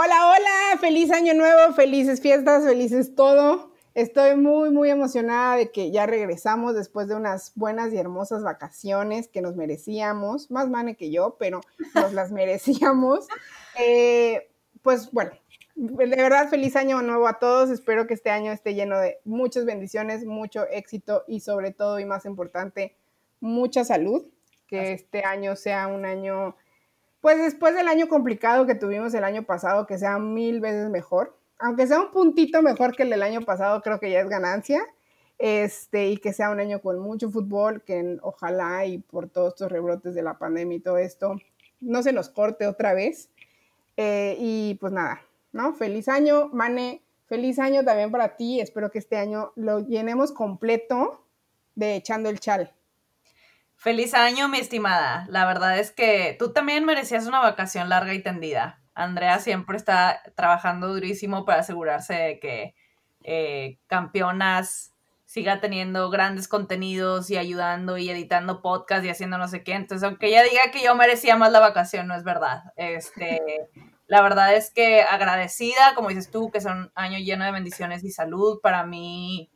Hola, hola, feliz año nuevo, felices fiestas, felices todo. Estoy muy, muy emocionada de que ya regresamos después de unas buenas y hermosas vacaciones que nos merecíamos, más Mane que yo, pero nos las merecíamos. Eh, pues bueno, de verdad feliz año nuevo a todos. Espero que este año esté lleno de muchas bendiciones, mucho éxito y sobre todo y más importante, mucha salud. Que este año sea un año, pues después del año complicado que tuvimos el año pasado, que sea mil veces mejor aunque sea un puntito mejor que el del año pasado, creo que ya es ganancia. Este, y que sea un año con mucho fútbol, que ojalá y por todos estos rebrotes de la pandemia y todo esto, no se nos corte otra vez. Eh, y pues nada, ¿no? Feliz año, Mane, feliz año también para ti. Espero que este año lo llenemos completo de echando el chal. Feliz año, mi estimada. La verdad es que tú también merecías una vacación larga y tendida. Andrea siempre está trabajando durísimo para asegurarse de que eh, Campeonas siga teniendo grandes contenidos y ayudando y editando podcast y haciendo no sé qué. Entonces, aunque ella diga que yo merecía más la vacación, no es verdad. Este, la verdad es que agradecida, como dices tú, que es un año lleno de bendiciones y salud. Para mí,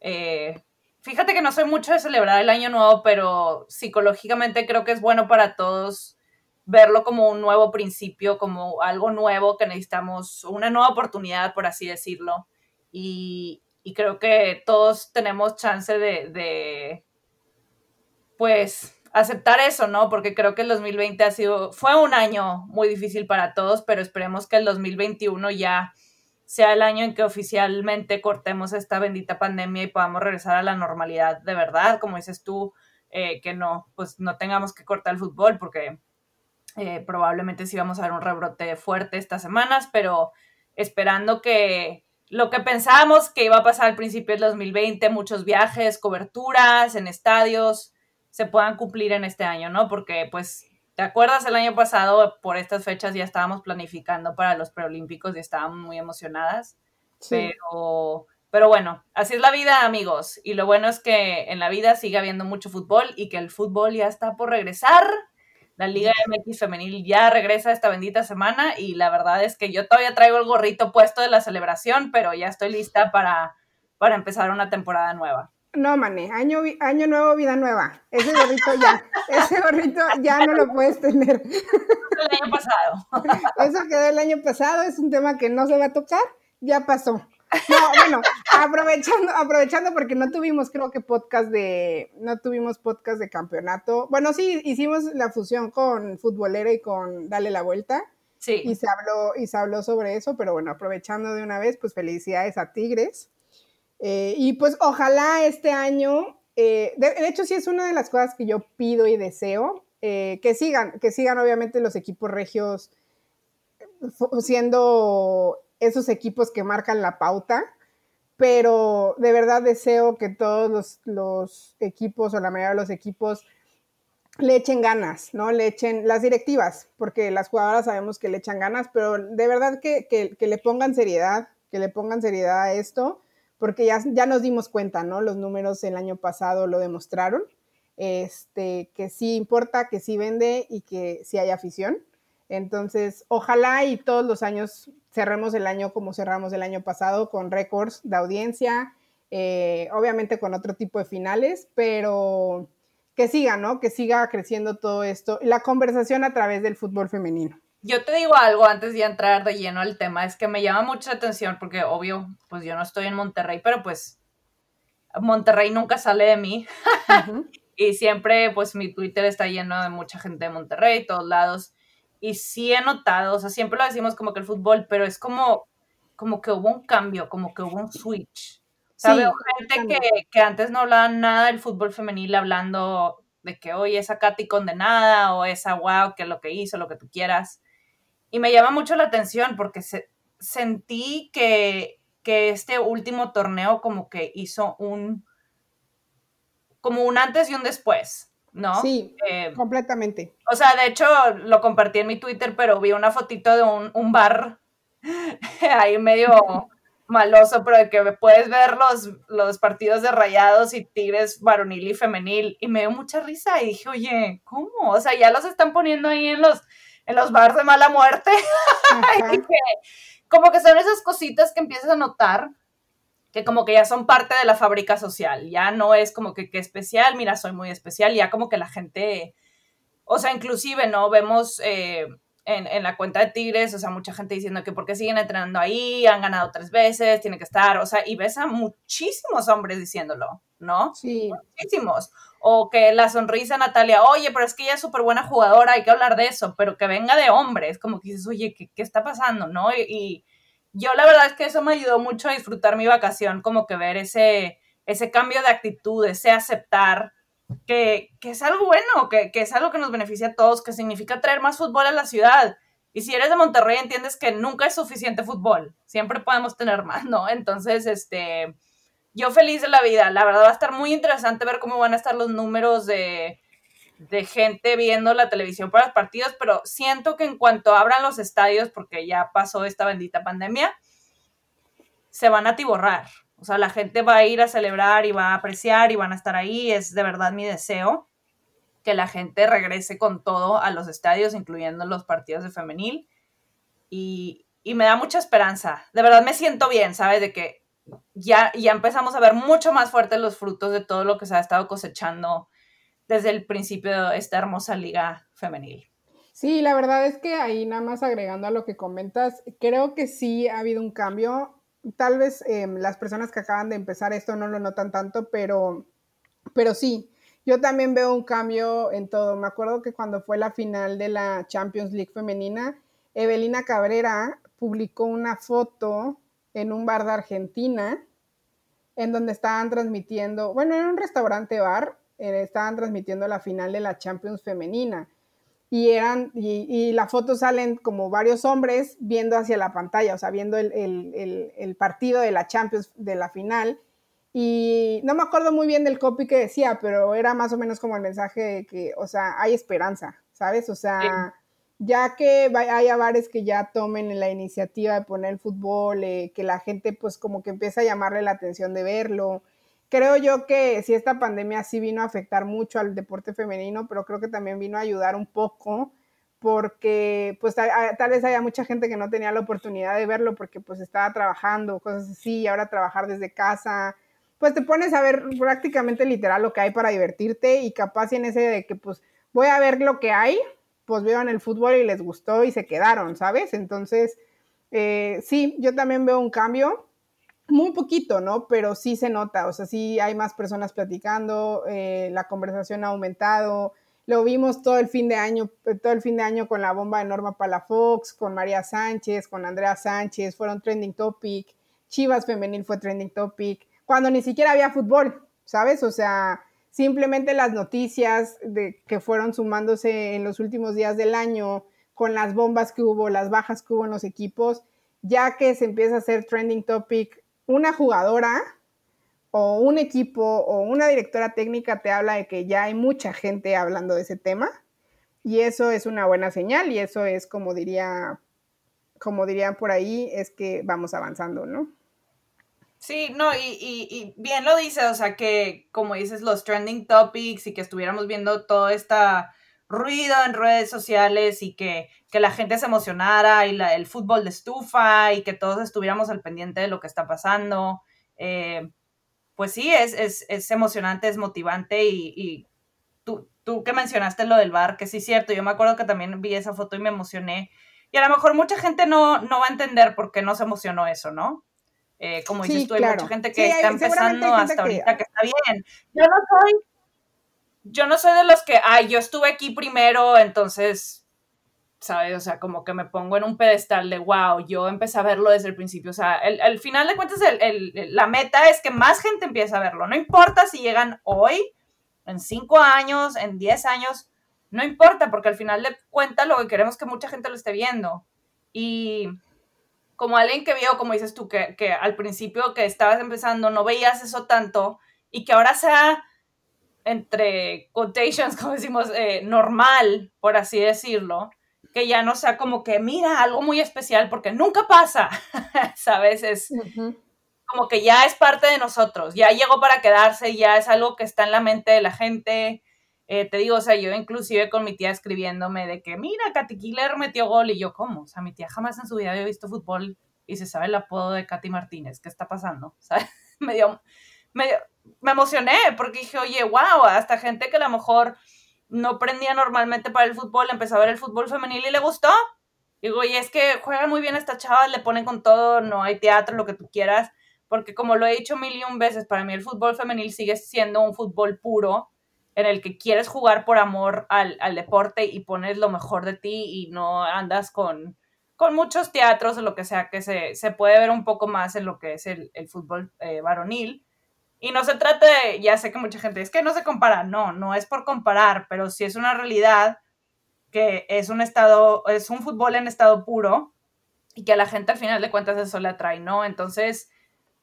eh, fíjate que no soy mucho de celebrar el año nuevo, pero psicológicamente creo que es bueno para todos verlo como un nuevo principio, como algo nuevo que necesitamos, una nueva oportunidad, por así decirlo. Y, creo que todos tenemos chance de, de, pues, aceptar eso, ¿no? Porque creo que el 2020 ha sido, fue un año muy difícil para todos, pero esperemos que el 2021 ya sea el año en que oficialmente cortemos esta bendita pandemia y podamos regresar a la normalidad de verdad, como dices tú, eh, que no, pues no tengamos que cortar el fútbol, porque eh, probablemente sí vamos a ver un rebrote fuerte estas semanas, pero esperando que lo que pensábamos que iba a pasar al principio del 2020, muchos viajes, coberturas en estadios, se puedan cumplir en este año, ¿no? Porque pues, ¿te acuerdas el año pasado? Por estas fechas ya estábamos planificando para los preolímpicos y estábamos muy emocionadas, pero... Pero bueno, así es la vida, amigos. Y lo bueno es que en la vida sigue habiendo mucho fútbol y que el fútbol ya está por regresar la Liga MX femenil ya regresa esta bendita semana y la verdad es que yo todavía traigo el gorrito puesto de la celebración, pero ya estoy lista para, para empezar una temporada nueva. No, mané, año, año nuevo, vida nueva. Ese gorrito ya, ese gorrito ya no lo puedes tener. El año pasado. Eso quedó el año pasado, es un tema que no se va a tocar, ya pasó. No, bueno, aprovechando, aprovechando porque no tuvimos, creo que podcast de, no tuvimos podcast de campeonato. Bueno, sí, hicimos la fusión con Futbolera y con Dale la Vuelta. Sí. Y se habló, y se habló sobre eso, pero bueno, aprovechando de una vez, pues felicidades a Tigres. Eh, y pues ojalá este año, eh, de, hecho sí es una de las cosas que yo pido y deseo, eh, que sigan, que sigan obviamente los equipos regios siendo esos equipos que marcan la pauta, pero de verdad deseo que todos los, equipos o la mayoría de los equipos le echen ganas, ¿no? Le echen las directivas, porque las jugadoras sabemos que le echan ganas, pero de verdad que, le pongan seriedad, que le pongan seriedad a esto, porque ya, ya nos dimos cuenta, ¿no? Los números el año pasado lo demostraron, este, que sí importa, que sí vende y que sí hay afición. Entonces, ojalá y todos los años cerremos el año como cerramos el año pasado, con récords de audiencia, eh, obviamente con otro tipo de finales, pero que siga, ¿no? Que siga creciendo todo esto, la conversación a través del fútbol femenino. Yo te digo algo antes de entrar de lleno al tema, es que me llama mucha atención porque obvio, pues yo no estoy en Monterrey, pero pues Monterrey nunca sale de mí. y siempre, pues mi Twitter está lleno de mucha gente de Monterrey, todos lados. Y sí he notado, o sea, siempre lo decimos como que el fútbol, pero es como, como que hubo un cambio, como que hubo un switch. O sea, veo gente que, que, antes no hablaba nada del fútbol femenil hablando de que hoy esa Katy condenada o esa wow, que lo que hizo, lo que tú quieras. Y me llama mucho la atención porque se, sentí que, que este último torneo como que hizo un, como un antes y un después. ¿no? Sí, eh, completamente. O sea, de hecho, lo compartí en mi Twitter, pero vi una fotito de un, bar ahí medio maloso, pero de que puedes ver los, los partidos de rayados y tigres varonil y femenil, y me dio mucha risa y dije, oye, ¿cómo? O sea, ya los están poniendo ahí en los, en los bars de mala muerte. como que son esas cositas que empiezas a notar que como que ya son parte de la fábrica social, ya no es como que, qué especial, mira, soy muy especial, ya como que la gente, o sea, inclusive, ¿no? Vemos eh, en, la cuenta de Tigres, o sea, mucha gente diciendo que porque siguen entrenando ahí, han ganado tres veces, tiene que estar, o sea, y ves a muchísimos hombres diciéndolo, ¿no? Sí. Muchísimos. O que la sonrisa Natalia, oye, pero es que ella es súper buena jugadora, hay que hablar de eso, pero que venga de hombres, como que dices, oye, ¿qué, qué está pasando, no? y yo la verdad es que eso me ayudó mucho a disfrutar mi vacación, como que ver ese, ese cambio de actitud, ese aceptar que, es algo bueno, que, es algo que nos beneficia a todos, que significa traer más fútbol a la ciudad. Y si eres de Monterrey, entiendes que nunca es suficiente fútbol, siempre podemos tener más, ¿no? Entonces, este, yo feliz de la vida, la verdad va a estar muy interesante ver cómo van a estar los números de, de gente viendo la televisión para los partidos, pero siento que en cuanto abran los estadios, porque ya pasó esta bendita pandemia, se van a tiborrar. O sea, la gente va a ir a celebrar y va a apreciar y van a estar ahí. Es de verdad mi deseo que la gente regrese con todo a los estadios, incluyendo los partidos de femenil. Y, y me da mucha esperanza. De verdad me siento bien, ¿sabes? De que ya, ya empezamos a ver mucho más fuertes los frutos de todo lo que se ha estado cosechando desde el principio de esta hermosa liga femenil. Sí, la verdad es que ahí nada más agregando a lo que comentas, creo que sí ha habido un cambio. Tal vez em, las personas que acaban de empezar esto no lo notan tanto, pero, pero sí, yo también veo un cambio en todo. Me acuerdo que cuando fue la final de la Champions League femenina, Evelina Cabrera publicó una foto en un bar de Argentina en donde estaban transmitiendo, bueno, en un restaurante bar, eh, estaban transmitiendo la final de la Champions femenina. Y, eran, y, la foto salen como varios hombres viendo hacia la pantalla, o sea, viendo el, partido de la Champions de la final. Y no me acuerdo muy bien del copy que decía, pero era más o menos como el mensaje de que, o sea, hay esperanza, ¿sabes? O sea, ya que haya bares que ya tomen la iniciativa de poner el fútbol, eh, que la gente pues como que empieza a llamarle la atención de verlo, creo yo que si esta pandemia sí vino a afectar mucho al deporte femenino, pero creo que también vino a ayudar un poco porque pues tal, vez haya mucha gente que no tenía la oportunidad de verlo porque pues estaba trabajando, cosas así, y ahora trabajar desde casa, pues te pones a ver prácticamente literal lo que hay para divertirte y capaz en ese de que pues voy a ver lo que hay, pues veo en el fútbol y les gustó y se quedaron, ¿sabes? Entonces, eh, sí, yo también veo un cambio muy poquito, ¿no? Pero sí se nota, o sea, sí hay más personas platicando, eh, la conversación ha aumentado, lo vimos todo el fin de año, eh, todo el fin de año con la bomba de Norma Palafox, con María Sánchez, con Andrea Sánchez, fueron trending topic, Chivas femenil fue trending topic, cuando ni siquiera había fútbol, ¿sabes? O sea, simplemente las noticias de, que fueron sumándose en los últimos días del año, con las bombas que hubo, las bajas que hubo en los equipos, ya que se empieza a hacer trending topic una jugadora o un equipo o una directora técnica te habla de que ya hay mucha gente hablando de ese tema y eso es una buena señal y eso es como diría como dirían por ahí es que vamos avanzando, ¿no? Sí, no, y, y, bien lo dice, o sea que como dices los trending topics y que estuviéramos viendo todo este ruido en redes sociales y que que la gente se emocionara y la, el fútbol de estufa y que todos estuviéramos al pendiente de lo que está pasando. Eh, pues sí, es, es, es, emocionante, es motivante y, y, tú, tú que mencionaste lo del bar, que sí es cierto, yo me acuerdo que también vi esa foto y me emocioné. Y a lo mejor mucha gente no, no va a entender por qué no se emocionó eso, ¿no? Eh, como dices tú, hay mucha gente que está empezando hasta ahorita que está bien. Yo no soy, yo no soy de los que, ay, yo estuve aquí primero, entonces ¿sabes? O sea, como que me pongo en un pedestal de, wow, yo empecé a verlo desde el principio. O sea, al final de cuentas, el, la meta es que más gente empiece a verlo. No importa si llegan hoy, en cinco años, en diez años, no importa, porque al final de cuentas lo que queremos es que mucha gente lo esté viendo. Y como alguien que vio, como dices tú, que, que al principio que estabas empezando no veías eso tanto y que ahora sea entre quotations, como decimos, eh, normal, por así decirlo, que ya no sea como que, mira, algo muy especial, porque nunca pasa, ¿sabes? Es como que ya es parte de nosotros, ya llegó para quedarse, ya es algo que está en la mente de la gente. Eh, te digo, o sea, yo inclusive con mi tía escribiéndome de que, mira, Katy Killer metió gol y yo, ¿cómo? O sea, mi tía jamás en su vida había visto fútbol y se sabe el apodo de Katy Martínez, ¿qué está pasando? ¿Sabes? me dio, me, me emocioné porque dije, oye, wow, hasta gente que a lo mejor no prendía normalmente para el fútbol, empezó a ver el fútbol femenil y le gustó. Digo, y es que juegan muy bien estas chavas, le ponen con todo, no hay teatro, lo que tú quieras, porque como lo he dicho mil y un veces, para mí el fútbol femenil sigue siendo un fútbol puro, en el que quieres jugar por amor al, deporte y pones lo mejor de ti y no andas con, con muchos teatros o lo que sea, que se, puede ver un poco más en lo que es el, fútbol eh, varonil. Y no se trata de, ya sé que mucha gente, es que no se compara, no, no es por comparar, pero sí es una realidad que es un estado, es un fútbol en estado puro y que a la gente al final de cuentas eso le atrae, ¿no? Entonces,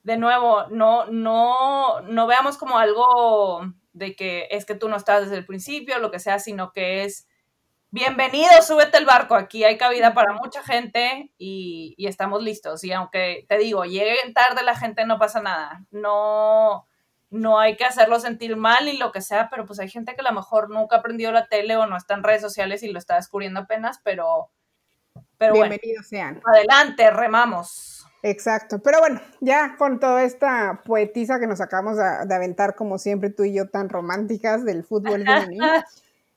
de nuevo, no, no, no veamos como algo de que es que tú no estás desde el principio, lo que sea, sino que es bienvenido, súbete el barco, aquí hay cabida para mucha gente y, y, estamos listos. Y aunque te digo, lleguen tarde la gente, no pasa nada. No, no hay que hacerlo sentir mal y lo que sea, pero pues hay gente que a lo mejor nunca ha aprendido la tele o no está en redes sociales y lo está descubriendo apenas, pero, pero Bienvenidos sean. Adelante, remamos. Exacto, pero bueno, ya con toda esta poetisa que nos acabamos de, aventar, como siempre tú y yo tan románticas del fútbol femenino,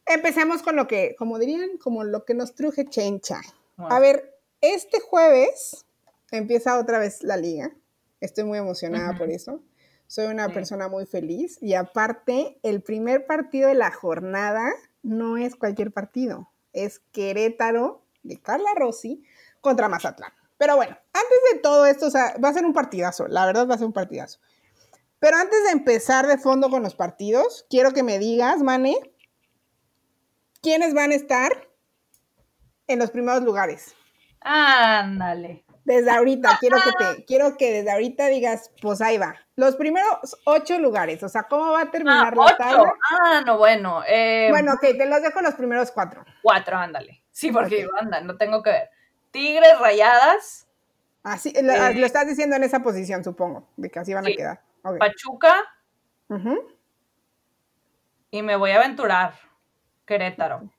empecemos con lo que, como dirían, como lo que nos truje chencha. A ver, este jueves empieza otra vez la liga, estoy muy emocionada por eso. Soy una persona muy feliz y aparte, el primer partido de la jornada no es cualquier partido, es Querétaro de Carla Rossi contra Mazatlán. Pero bueno, antes de todo esto, o sea, va a ser un partidazo, la verdad va a ser un partidazo. Pero antes de empezar de fondo con los partidos, quiero que me digas, Mane, quiénes van a estar en los primeros lugares. Ándale desde ahorita, quiero que te, quiero que desde ahorita digas, pues ahí va. Los primeros ocho lugares, o sea, ¿cómo va a terminar ah, la tabla? Ah, no, bueno. Eh, bueno, ok, te los dejo los primeros cuatro. Cuatro, ándale. Sí, porque anda, no tengo que ver. Tigres, rayadas. Así, lo, ah, eh, estás diciendo en esa posición, supongo, de que así van a quedar. Pachuca. Y me voy a aventurar. Querétaro.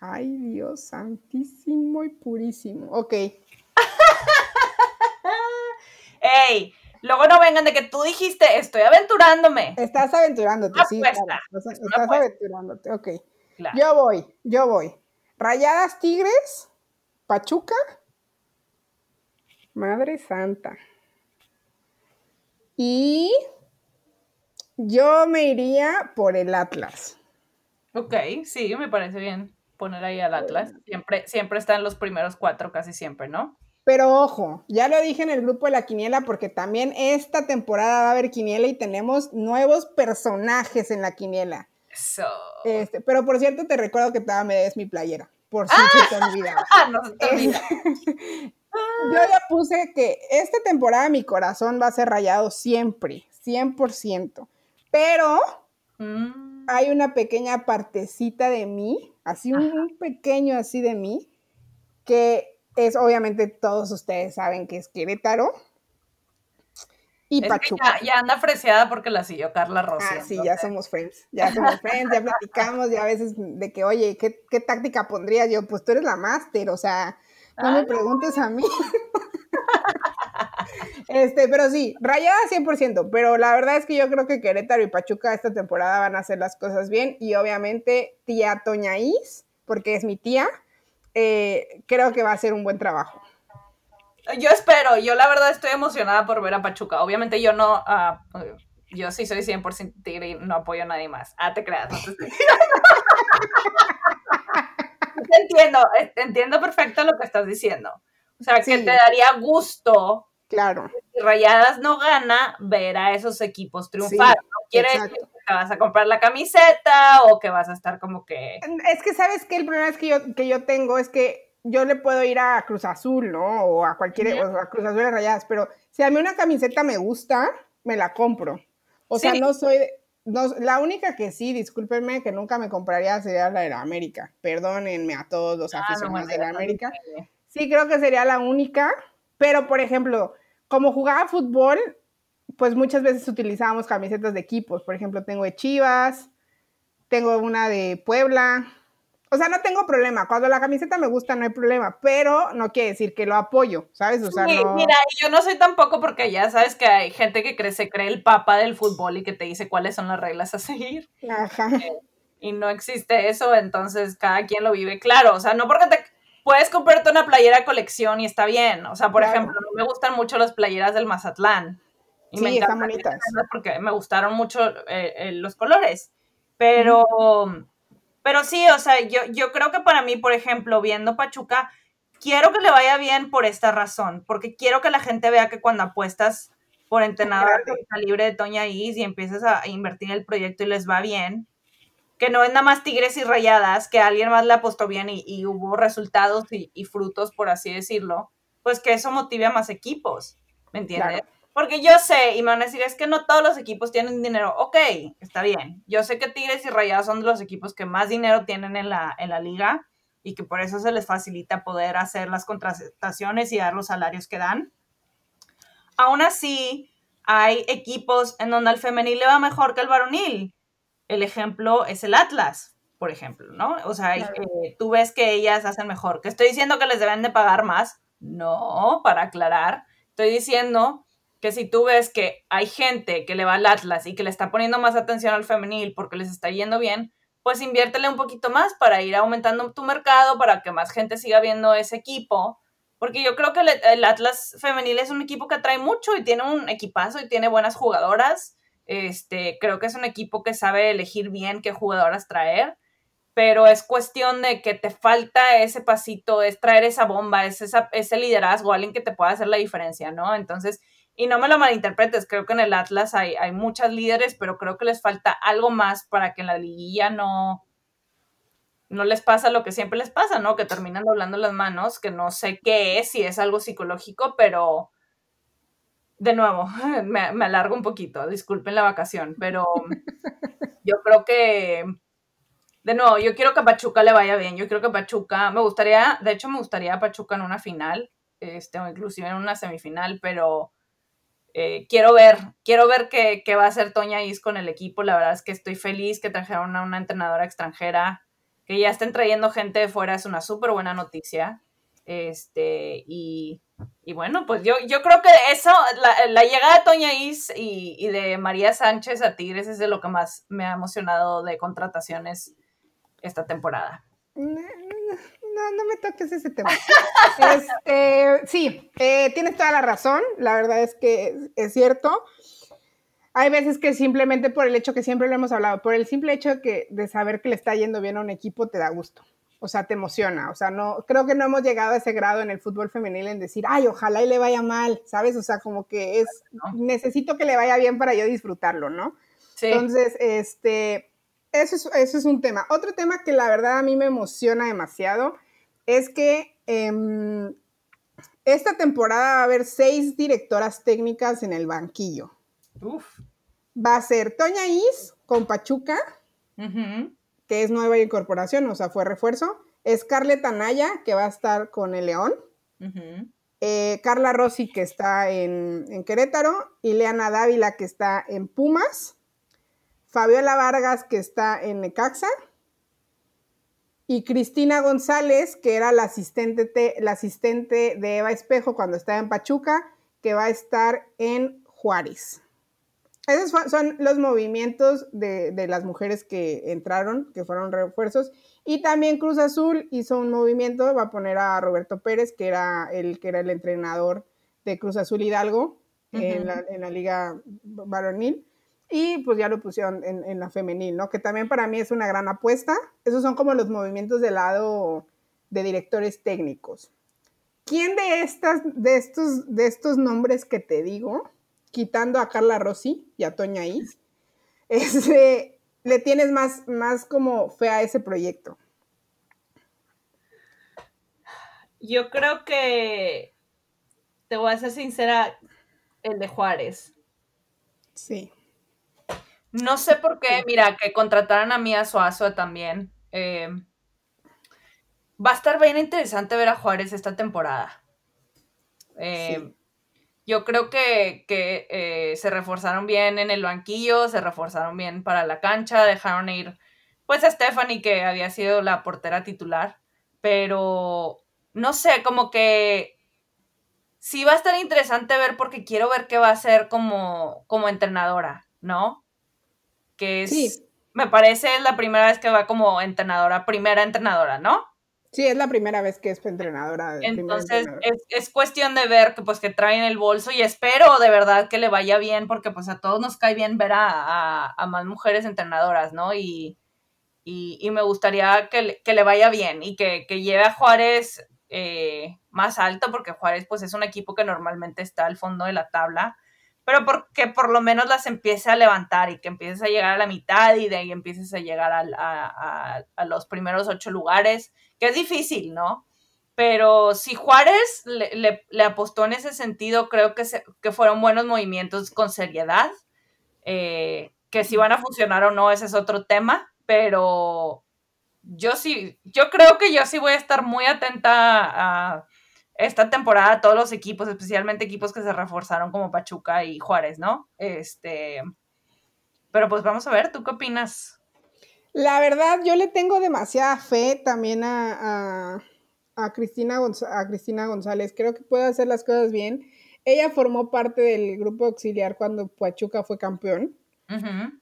Ay, Dios santísimo y purísimo. Ok. ¡Ey! Luego no vengan de que tú dijiste, estoy aventurándome. Estás aventurándote, sí. Estás aventurándote, ok. Yo voy, yo voy. Rayadas Tigres, Pachuca, Madre Santa. Y yo me iría por el Atlas. Ok, sí, me parece bien poner ahí al Atlas. Siempre, siempre está en los primeros cuatro, casi siempre, ¿no? Pero ojo, ya lo dije en el grupo de la quiniela porque también esta temporada va a haber quiniela y tenemos nuevos personajes en la quiniela. Eso. Este, pero por cierto, te recuerdo que todavía me des mi playera. Por si ¡Ah! se te olvidaba. no se te olvida. Yo ya puse que esta temporada mi corazón va a ser rayado siempre, 100%. Pero mm. hay una pequeña partecita de mí, así un pequeño así de mí, que es obviamente todos ustedes saben que es Querétaro. Y Pachuca. ya, anda freseada porque la siguió Carla Rossi. Ah, sí, ya somos friends. Ya somos friends, ya platicamos, ya a veces de que, oye, ¿qué, qué táctica pondría yo? Pues tú eres la máster, o sea, no me preguntes a mí. este, pero sí, rayada 100%, pero la verdad es que yo creo que Querétaro y Pachuca esta temporada van a hacer las cosas bien y obviamente tía Toña Is, porque es mi tía, eh, creo que va a ser un buen trabajo. Yo espero, yo la verdad estoy emocionada por ver a Pachuca. Obviamente yo no, uh, yo sí soy 100% tigre y no apoyo a nadie más. Ah, te creas. entiendo, eh, entiendo perfecto lo que estás diciendo. O sea, que te daría gusto. Claro. Si Rayadas no gana, ver a esos equipos triunfar. no quiere decir vas a comprar la camiseta o que vas a estar como que... Es que, ¿sabes qué? El problema es que yo, que yo tengo es que yo le puedo ir a Cruz Azul, ¿no? O a cualquier, o a Cruz Azul de Rayadas, pero si a mí una camiseta me gusta, me la compro. O sea, no soy... la única que sí, discúlpenme, que nunca me compraría sería la de la América. Perdónenme a todos los ah, aficionados de la América. Sí, creo que sería la única, pero por ejemplo, como jugaba fútbol, pues muchas veces utilizábamos camisetas de equipos. Por ejemplo, tengo de Chivas, tengo una de Puebla. O sea, no tengo problema. Cuando la camiseta me gusta, no hay problema, pero no quiere decir que lo apoyo, ¿sabes? O sea, Sí, no... mira, yo no soy tampoco porque ya sabes que hay gente que cree, se cree el papa del fútbol y que te dice cuáles son las reglas a seguir. Ajá. y no existe eso, entonces cada quien lo vive. Claro, o sea, no porque te puedes comprarte una playera colección y está bien. O sea, por Claro. ejemplo, me gustan mucho las playeras del Mazatlán. Y Sí, me están bonitas. porque me gustaron mucho eh, eh, los colores. Pero, pero sí, o sea, yo, yo creo que para mí, por ejemplo, viendo Pachuca, quiero que le vaya bien por esta razón, porque quiero que la gente vea que cuando apuestas por entrenador Grande. libre de Toña Is y empiezas a invertir en el proyecto y les va bien, que no es nada más tigres y rayadas, que alguien más le apostó bien y, y hubo resultados y, y frutos, por así decirlo, pues que eso motive a más equipos, ¿me entiendes? Claro. Porque yo sé, y me van a decir, es que no todos los equipos tienen dinero. Ok, está bien. Yo sé que Tigres y Rayadas son de los equipos que más dinero tienen en la, en la liga y que por eso se les facilita poder hacer las contrataciones y dar los salarios que dan. Aún así, hay equipos en donde al femenil le va mejor que al varonil. El ejemplo es el Atlas, por ejemplo, ¿no? O sea, Claro. eh, tú ves que ellas hacen mejor. ¿Que estoy diciendo que les deben de pagar más? No, para aclarar. Estoy diciendo que si tú ves que hay gente que le va al Atlas y que le está poniendo más atención al femenil porque les está yendo bien, pues inviértele un poquito más para ir aumentando tu mercado, para que más gente siga viendo ese equipo. Porque yo creo que el, Atlas femenil es un equipo que atrae mucho y tiene un equipazo y tiene buenas jugadoras. Este, creo que es un equipo que sabe elegir bien qué jugadoras traer, pero es cuestión de que te falta ese pasito, es traer esa bomba, es esa, ese liderazgo, alguien que te pueda hacer la diferencia, ¿no? Entonces, y no me lo malinterpretes, creo que en el Atlas hay, hay muchas líderes, pero creo que les falta algo más para que en la liguilla no, no les pasa lo que siempre les pasa, ¿no? Que terminan doblando las manos, que no sé qué es, si es algo psicológico, pero de nuevo, me, me alargo un poquito, disculpen la vacación, pero yo creo que, de nuevo, yo quiero que a Pachuca le vaya bien, yo quiero que Pachuca, me gustaría, de hecho me gustaría a Pachuca en una final, este, o inclusive en una semifinal, pero eh, quiero ver, quiero ver qué, qué va a hacer Toña Is con el equipo. La verdad es que estoy feliz que trajeron a una entrenadora extranjera, que ya estén trayendo gente de fuera, es una súper buena noticia. Este, y, y bueno, pues yo, yo creo que eso, la, llegada de Toña Is y, y de María Sánchez a Tigres es de lo que más me ha emocionado de contrataciones esta temporada. No, no me toques ese tema. Este, sí, eh, tienes toda la razón. La verdad es que es, cierto. Hay veces que simplemente por el hecho que siempre lo hemos hablado, por el simple hecho de, que, de saber que le está yendo bien a un equipo, te da gusto. O sea, te emociona. O sea, no, creo que no hemos llegado a ese grado en el fútbol femenil en decir, ay, ojalá y le vaya mal, ¿sabes? O sea, como que es, necesito que le vaya bien para yo disfrutarlo, ¿no? Sí. Entonces, este, eso es, eso es un tema. Otro tema que la verdad a mí me emociona demasiado es que eh, esta temporada va a haber seis directoras técnicas en el banquillo. Uf. Va a ser Toña Is con Pachuca, que es nueva incorporación, o sea, fue refuerzo. Scarlett Anaya, que va a estar con el León. Eh, Carla Rossi, que está en, en Querétaro. Ileana Dávila, que está en Pumas. Fabiola Vargas, que está en Necaxa. Y Cristina González, que era la asistente, te- la asistente de Eva Espejo cuando estaba en Pachuca, que va a estar en Juárez. Esos son los movimientos de, de las mujeres que entraron, que fueron refuerzos. Y también Cruz Azul hizo un movimiento, va a poner a Roberto Pérez, que era el, que era el entrenador de Cruz Azul Hidalgo en, la, en la liga varonil. Y pues ya lo pusieron en, en la femenil, ¿no? Que también para mí es una gran apuesta. Esos son como los movimientos del lado de directores técnicos. ¿Quién de, estas, de, estos, de estos nombres que te digo, quitando a Carla Rossi y a Toña Is, este, le tienes más, más como fe a ese proyecto? Yo creo que, te voy a ser sincera, el de Juárez. Sí. No sé por qué, mira, que contrataran a Mía Suazo también. eh, va a estar bien interesante ver a Juárez esta temporada. Eh, Sí. Yo creo que, que, eh, se reforzaron bien en el banquillo, se reforzaron bien para la cancha, dejaron ir pues a Stephanie, que había sido la portera titular, pero no sé, como que sí va a estar interesante ver porque quiero ver qué va a hacer como, como entrenadora, ¿no? Que es, me parece la primera vez que va como entrenadora, primera entrenadora, ¿no? Sí, es la primera vez que es entrenadora. Entonces, Es, cuestión de ver que pues que traen el bolso y espero de verdad que le vaya bien porque pues a todos nos cae bien ver a, más mujeres entrenadoras, ¿no? Y, y, me gustaría que, le vaya bien y que, lleve a Juárez eh, más alto porque Juárez pues es un equipo que normalmente está al fondo de la tabla, pero porque por lo menos las empiece a levantar y que empieces a llegar a la mitad y de ahí empieces a llegar a, a los primeros ocho lugares que es difícil, ¿no? Pero si Juárez le, apostó en ese sentido, creo que, que fueron buenos movimientos con seriedad. Eh, que si van a funcionar o no, ese es otro tema, pero yo sí, yo creo que yo sí voy a estar muy atenta a esta temporada a todos los equipos, especialmente equipos que se reforzaron como Pachuca y Juárez, ¿no? Este, pero pues vamos a ver, ¿tú qué opinas? La verdad, yo le tengo demasiada fe también a, Cristina, a Cristina González. Creo que puede hacer las cosas bien. Ella formó parte del grupo auxiliar cuando Pachuca fue campeón.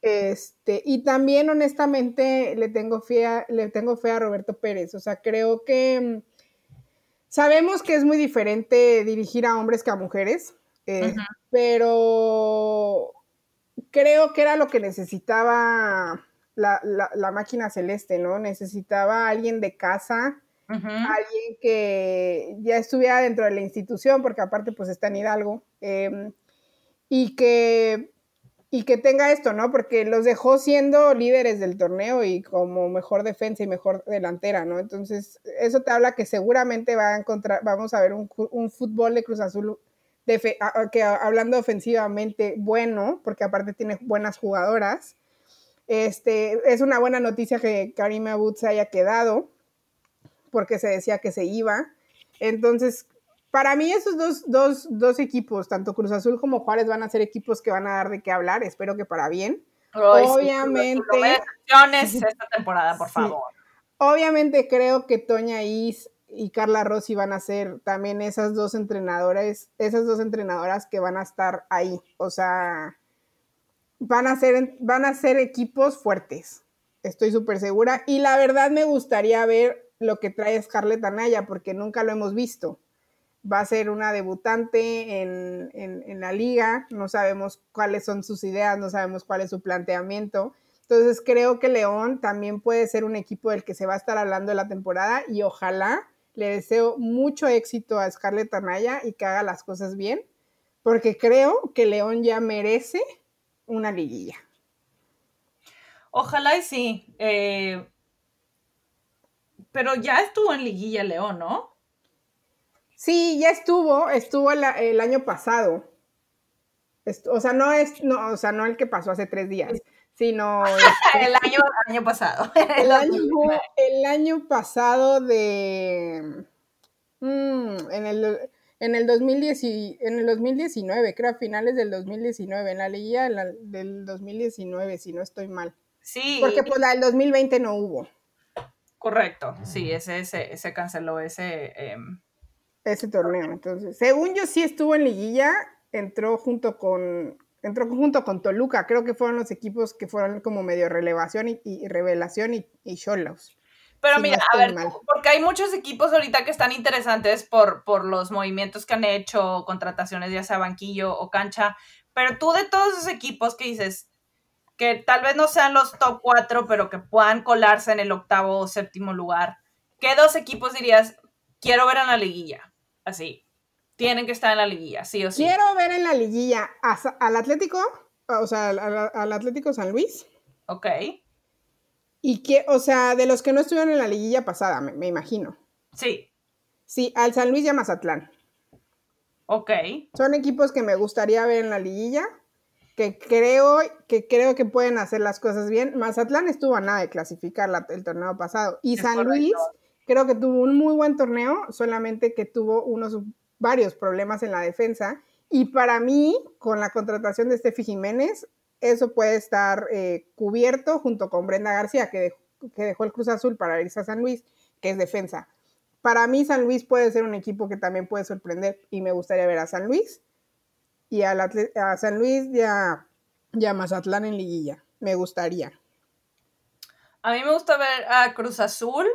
Este, y también honestamente le tengo fe a, le tengo fe a Roberto Pérez. O sea, creo que sabemos que es muy diferente dirigir a hombres que a mujeres, eh, pero creo que era lo que necesitaba la, máquina celeste, ¿no? Necesitaba a alguien de casa, alguien que ya estuviera dentro de la institución, porque aparte pues está en Hidalgo, em, y, que, y que tenga esto, ¿no? Porque los dejó siendo líderes del torneo y como mejor defensa y mejor delantera, ¿no? Entonces, eso te habla que seguramente va a encontrar, vamos a ver un, fútbol de Cruz Azul que hablando ofensivamente bueno, porque aparte tiene buenas jugadoras, este, es una buena noticia que Karim Abud se haya quedado, porque se decía que se iba. Entonces, para mí esos dos, dos, equipos, tanto Cruz Azul como Juárez, van a ser equipos que van a dar de qué hablar, espero que para bien. Obviamente. esta temporada, por favor. Obviamente creo que Toña Is y Carla Rossi van a ser también esas dos entrenadoras, esas dos entrenadoras que van a estar ahí. O sea, van a ser, van a ser equipos fuertes, estoy súper segura. Y la verdad me gustaría ver lo que trae Scarlett Anaya, porque nunca lo hemos visto. Va a ser una debutante en, en, la liga, no sabemos cuáles son sus ideas, no sabemos cuál es su planteamiento. Entonces creo que León también puede ser un equipo del que se va a estar hablando de la temporada y ojalá le deseo mucho éxito a Scarlett Anaya y que haga las cosas bien, porque creo que León ya merece una liguilla. Ojalá y sí. Eh, pero ya estuvo en liguilla León, ¿no? Sí, ya estuvo, estuvo el, año pasado. o sea, no es, no, o sea, no el que pasó hace tres días, sino el, año, año pasado. el, año, pasado de mm, en el en el, 2010, en el 2019, creo a finales del 2019, en la liguilla del 2019, si no estoy mal. Sí. Porque pues la del 2020 no hubo. Correcto, sí, ese, se canceló ese... Em, ese torneo, entonces. Según yo sí estuvo en liguilla, entró junto con, entró junto con Toluca, creo que fueron los equipos que fueron como medio relevación y, revelación y, y pero mira, a ver, porque hay muchos equipos ahorita que están interesantes por, por los movimientos que han hecho, contrataciones ya sea banquillo o cancha, pero tú de todos esos equipos que dices que tal vez no sean los top cuatro, pero que puedan colarse en el octavo o séptimo lugar, ¿qué dos equipos dirías, quiero ver en la liguilla? Así, tienen que estar en la liguilla, sí o sí. Quiero ver en la liguilla al Atlético, o sea, al, al Atlético San Luis. Ok. Y que, o sea, de los que no estuvieron en la liguilla pasada, me, imagino. Sí. Sí, al San Luis y a Mazatlán. Ok. Son equipos que me gustaría ver en la liguilla, que creo que, creo que pueden hacer las cosas bien. Mazatlán estuvo a nada de clasificar el torneo pasado. Y San Luis creo que tuvo un muy buen torneo, solamente que tuvo unos varios problemas en la defensa. Y para mí, con la contratación de Steffi Jiménez, eso puede estar eh, cubierto junto con Brenda García, que que dejó el Cruz Azul para irse a San Luis, que es defensa. Para mí San Luis puede ser un equipo que también puede sorprender y me gustaría ver a San Luis y a, a San Luis y a, y a Mazatlán en liguilla. Me gustaría. A mí me gusta ver a Cruz Azul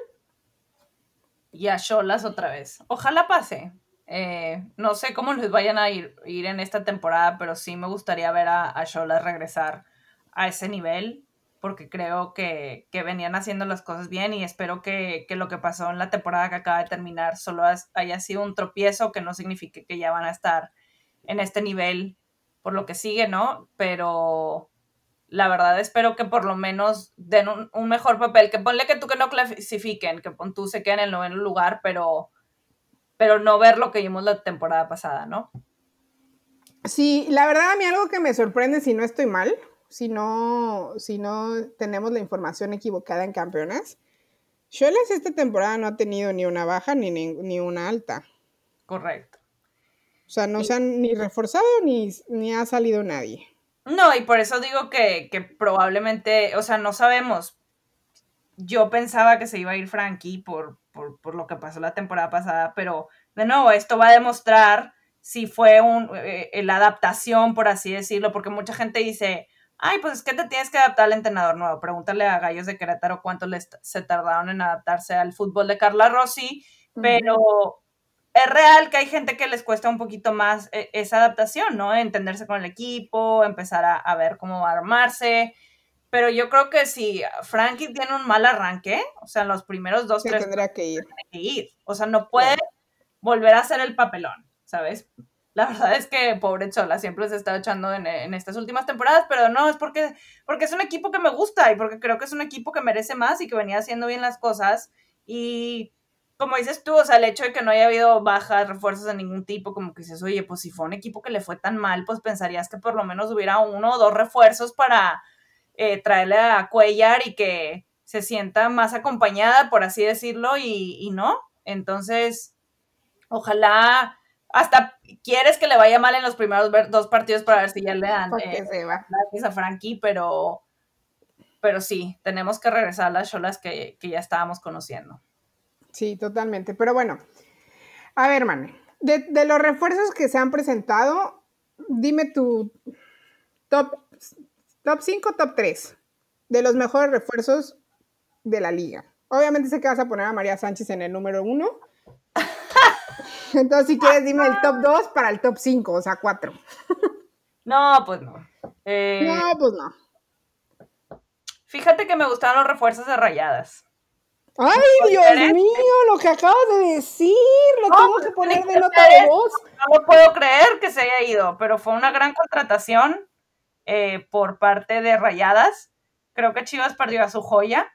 y a Cholas otra vez. Ojalá pase. Eh, no sé cómo les vayan a ir, ir, en esta temporada, pero sí me gustaría ver a Cholas regresar a ese nivel, porque creo que, venían haciendo las cosas bien y espero que, lo que pasó en la temporada que acaba de terminar solo haya sido un tropiezo, que no signifique que ya van a estar en este nivel por lo que sigue, ¿no? Pero la verdad espero que por lo menos den un, mejor papel, que ponle que tú que no clasifiquen, que pon tú se queden en el noveno lugar, pero, pero no ver lo que vimos la temporada pasada, ¿no? Sí, la verdad a mí algo que me sorprende si no estoy mal, si no, si no tenemos la información equivocada en campeonas, Cholas esta temporada no ha tenido ni una baja ni, ni, una alta. Correcto. O sea, no se han ni reforzado ni, ni ha salido nadie. No, y por eso digo que, probablemente, o sea, no sabemos. Yo pensaba que se iba a ir Frankie por, por, lo que pasó la temporada pasada, pero de nuevo, esto va a demostrar si fue un, eh, eh, la adaptación, por así decirlo, porque mucha gente dice, ay, pues es que te tienes que adaptar al entrenador nuevo. Pregúntale a Gallos de Querétaro cuánto les, se tardaron en adaptarse al fútbol de Carla Rossi, pero es real que hay gente que les cuesta un poquito más eh, esa adaptación, ¿no? Entenderse con el equipo, empezar a, ver cómo armarse. Pero yo creo que si Frankie tiene un mal arranque, o sea, en los primeros dos, tres. Tendrá que ir. que ir. O sea, no puede volver a hacer el papelón, ¿sabes? La verdad es que pobre Chola siempre se está echando en, en, estas últimas temporadas, pero no, es porque, porque es un equipo que me gusta y porque creo que es un equipo que merece más y que venía haciendo bien las cosas. Y como dices tú, o sea, el hecho de que no haya habido bajas, refuerzos de ningún tipo, como que dices, oye, pues si fue un equipo que le fue tan mal, pues pensarías que por lo menos hubiera uno o dos refuerzos para eh, traerle a Cuellar y que se sienta más acompañada, por así decirlo, y, no. Entonces, ojalá hasta quieres que le vaya mal en los primeros dos partidos para ver si ya le dan eh, a Frankie, pero, pero sí, tenemos que regresar a las cholas que, que ya estábamos conociendo. Sí, totalmente. Pero bueno, a ver, man, de, los refuerzos que se han presentado, dime tu top, top 5, top 3 de los mejores refuerzos de la liga. Obviamente sé que vas a poner a María Sánchez en el número 1. Entonces, si quieres, dime el top 2 para el top 5, o sea, 4. No, pues no. Eh, no, pues no. Fíjate que me gustaron los refuerzos de rayadas. ¡Ay, Dios mío! Lo que acabas de decir, lo tengo que poner de nota de voz. No lo puedo creer que se haya ido, pero fue una gran contratación eh, por parte de Rayadas. Creo que Chivas perdió a su joya.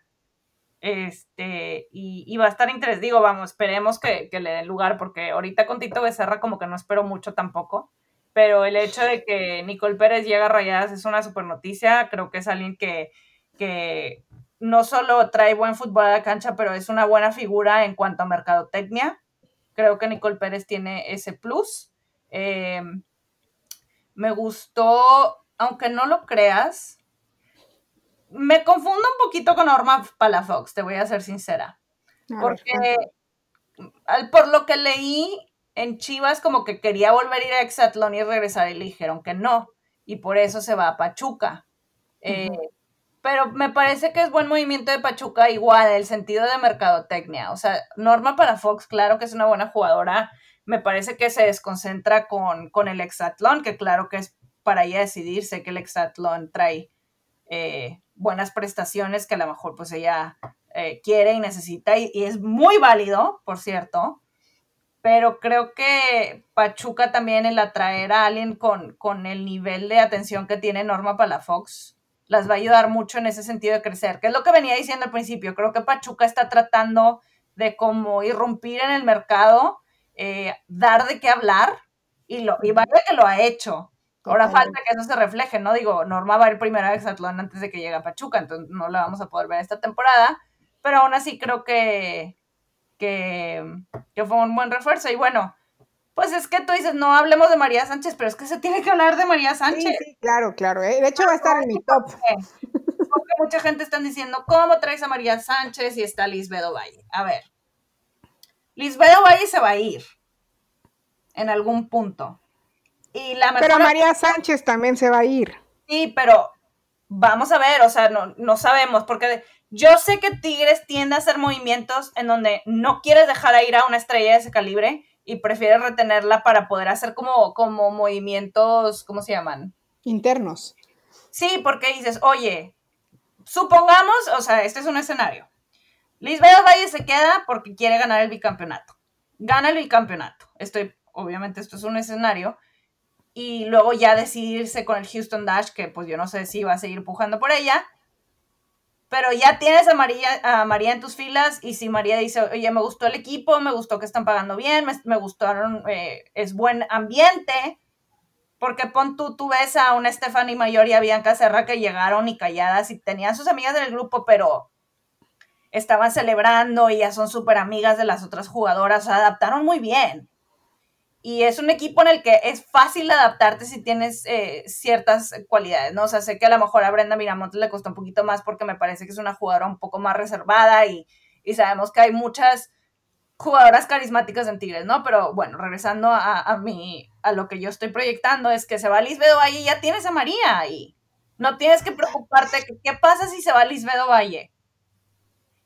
Este, y, va a estar interesante. Digo, vamos, esperemos que, le den lugar, porque ahorita con Tito Becerra, como que no espero mucho tampoco. Pero el hecho de que Nicole Pérez llega a Rayadas es una super noticia. Creo que es alguien que, que no solo trae buen fútbol a la cancha, pero es una buena figura en cuanto a mercadotecnia. Creo que Nicole Pérez tiene ese plus. Eh, me gustó, aunque no lo creas, me confundo un poquito con Norma Palafox, te voy a ser sincera. porque por lo que leí en Chivas, como que quería volver a ir a Exatlón y regresar y le dijeron que no. Y por eso se va a Pachuca. Eh, pero me parece que es buen movimiento de Pachuca igual, el sentido de mercadotecnia. O sea, Norma para Fox, claro que es una buena jugadora. Me parece que se desconcentra con, con el hexatlón, que claro que es para ella decidirse que el hexatlón trae eh, buenas prestaciones que a lo mejor pues ella eh, quiere y necesita y, es muy válido, por cierto. Pero creo que Pachuca también el atraer a alguien con, con el nivel de atención que tiene Norma Palafox las va a ayudar mucho en ese sentido de crecer, que es lo que venía diciendo al principio. Creo que Pachuca está tratando de como irrumpir en el mercado, eh, dar de qué hablar, y, lo, y vaya que lo ha hecho. Ahora falta que eso se refleje, ¿no? Digo, Norma va a ir primero a Exatlón antes de que llegue a Pachuca, entonces no la vamos a poder ver esta temporada, pero aún así creo que, que, que fue un buen refuerzo. Y bueno, pues es que tú dices, no hablemos de María Sánchez, pero es que se tiene que hablar de María Sánchez. Sí, sí claro, claro. ¿eh? De hecho, va a estar en mi top. Porque mucha gente está diciendo, ¿cómo traes a María Sánchez y está Lisbedo Valle? A ver, Lisbedo Valle se va a ir en algún punto. Y la pero María Sánchez también se va a ir. Sí, pero vamos a ver, o sea, no, no sabemos, porque yo sé que Tigres tiende a hacer movimientos en donde no quieres dejar a ir a una estrella de ese calibre y prefieres retenerla para poder hacer como, como movimientos, ¿cómo se llaman? Internos. Sí, porque dices, oye, supongamos, o sea, este es un escenario. Lisbeth Valle se queda porque quiere ganar el bicampeonato. Gana el bicampeonato. Estoy, obviamente, esto es un escenario y luego ya decidirse con el Houston Dash, que pues yo no sé si va a seguir pujando por ella, pero ya tienes a María, a María en tus filas y si María dice, oye, me gustó el equipo, me gustó que están pagando bien, me, gustaron, eh, es buen ambiente, porque pon tú, tú ves a una Stephanie Mayor y a Bianca Serra que llegaron y calladas y tenían sus amigas del grupo, pero estaban celebrando y ya son súper amigas de las otras jugadoras, se adaptaron muy bien y es un equipo en el que es fácil adaptarte si tienes eh, ciertas cualidades, ¿no? O sea, sé que a lo mejor a Brenda Miramontes le costó un poquito más porque me parece que es una jugadora un poco más reservada y, sabemos que hay muchas jugadoras carismáticas en Tigres, ¿no? Pero bueno, regresando a, a, a lo que yo estoy proyectando, es que se va Lisbedo Valle y ya tienes a María y no tienes que preocuparte que qué pasa si se va Lisbedo Valle.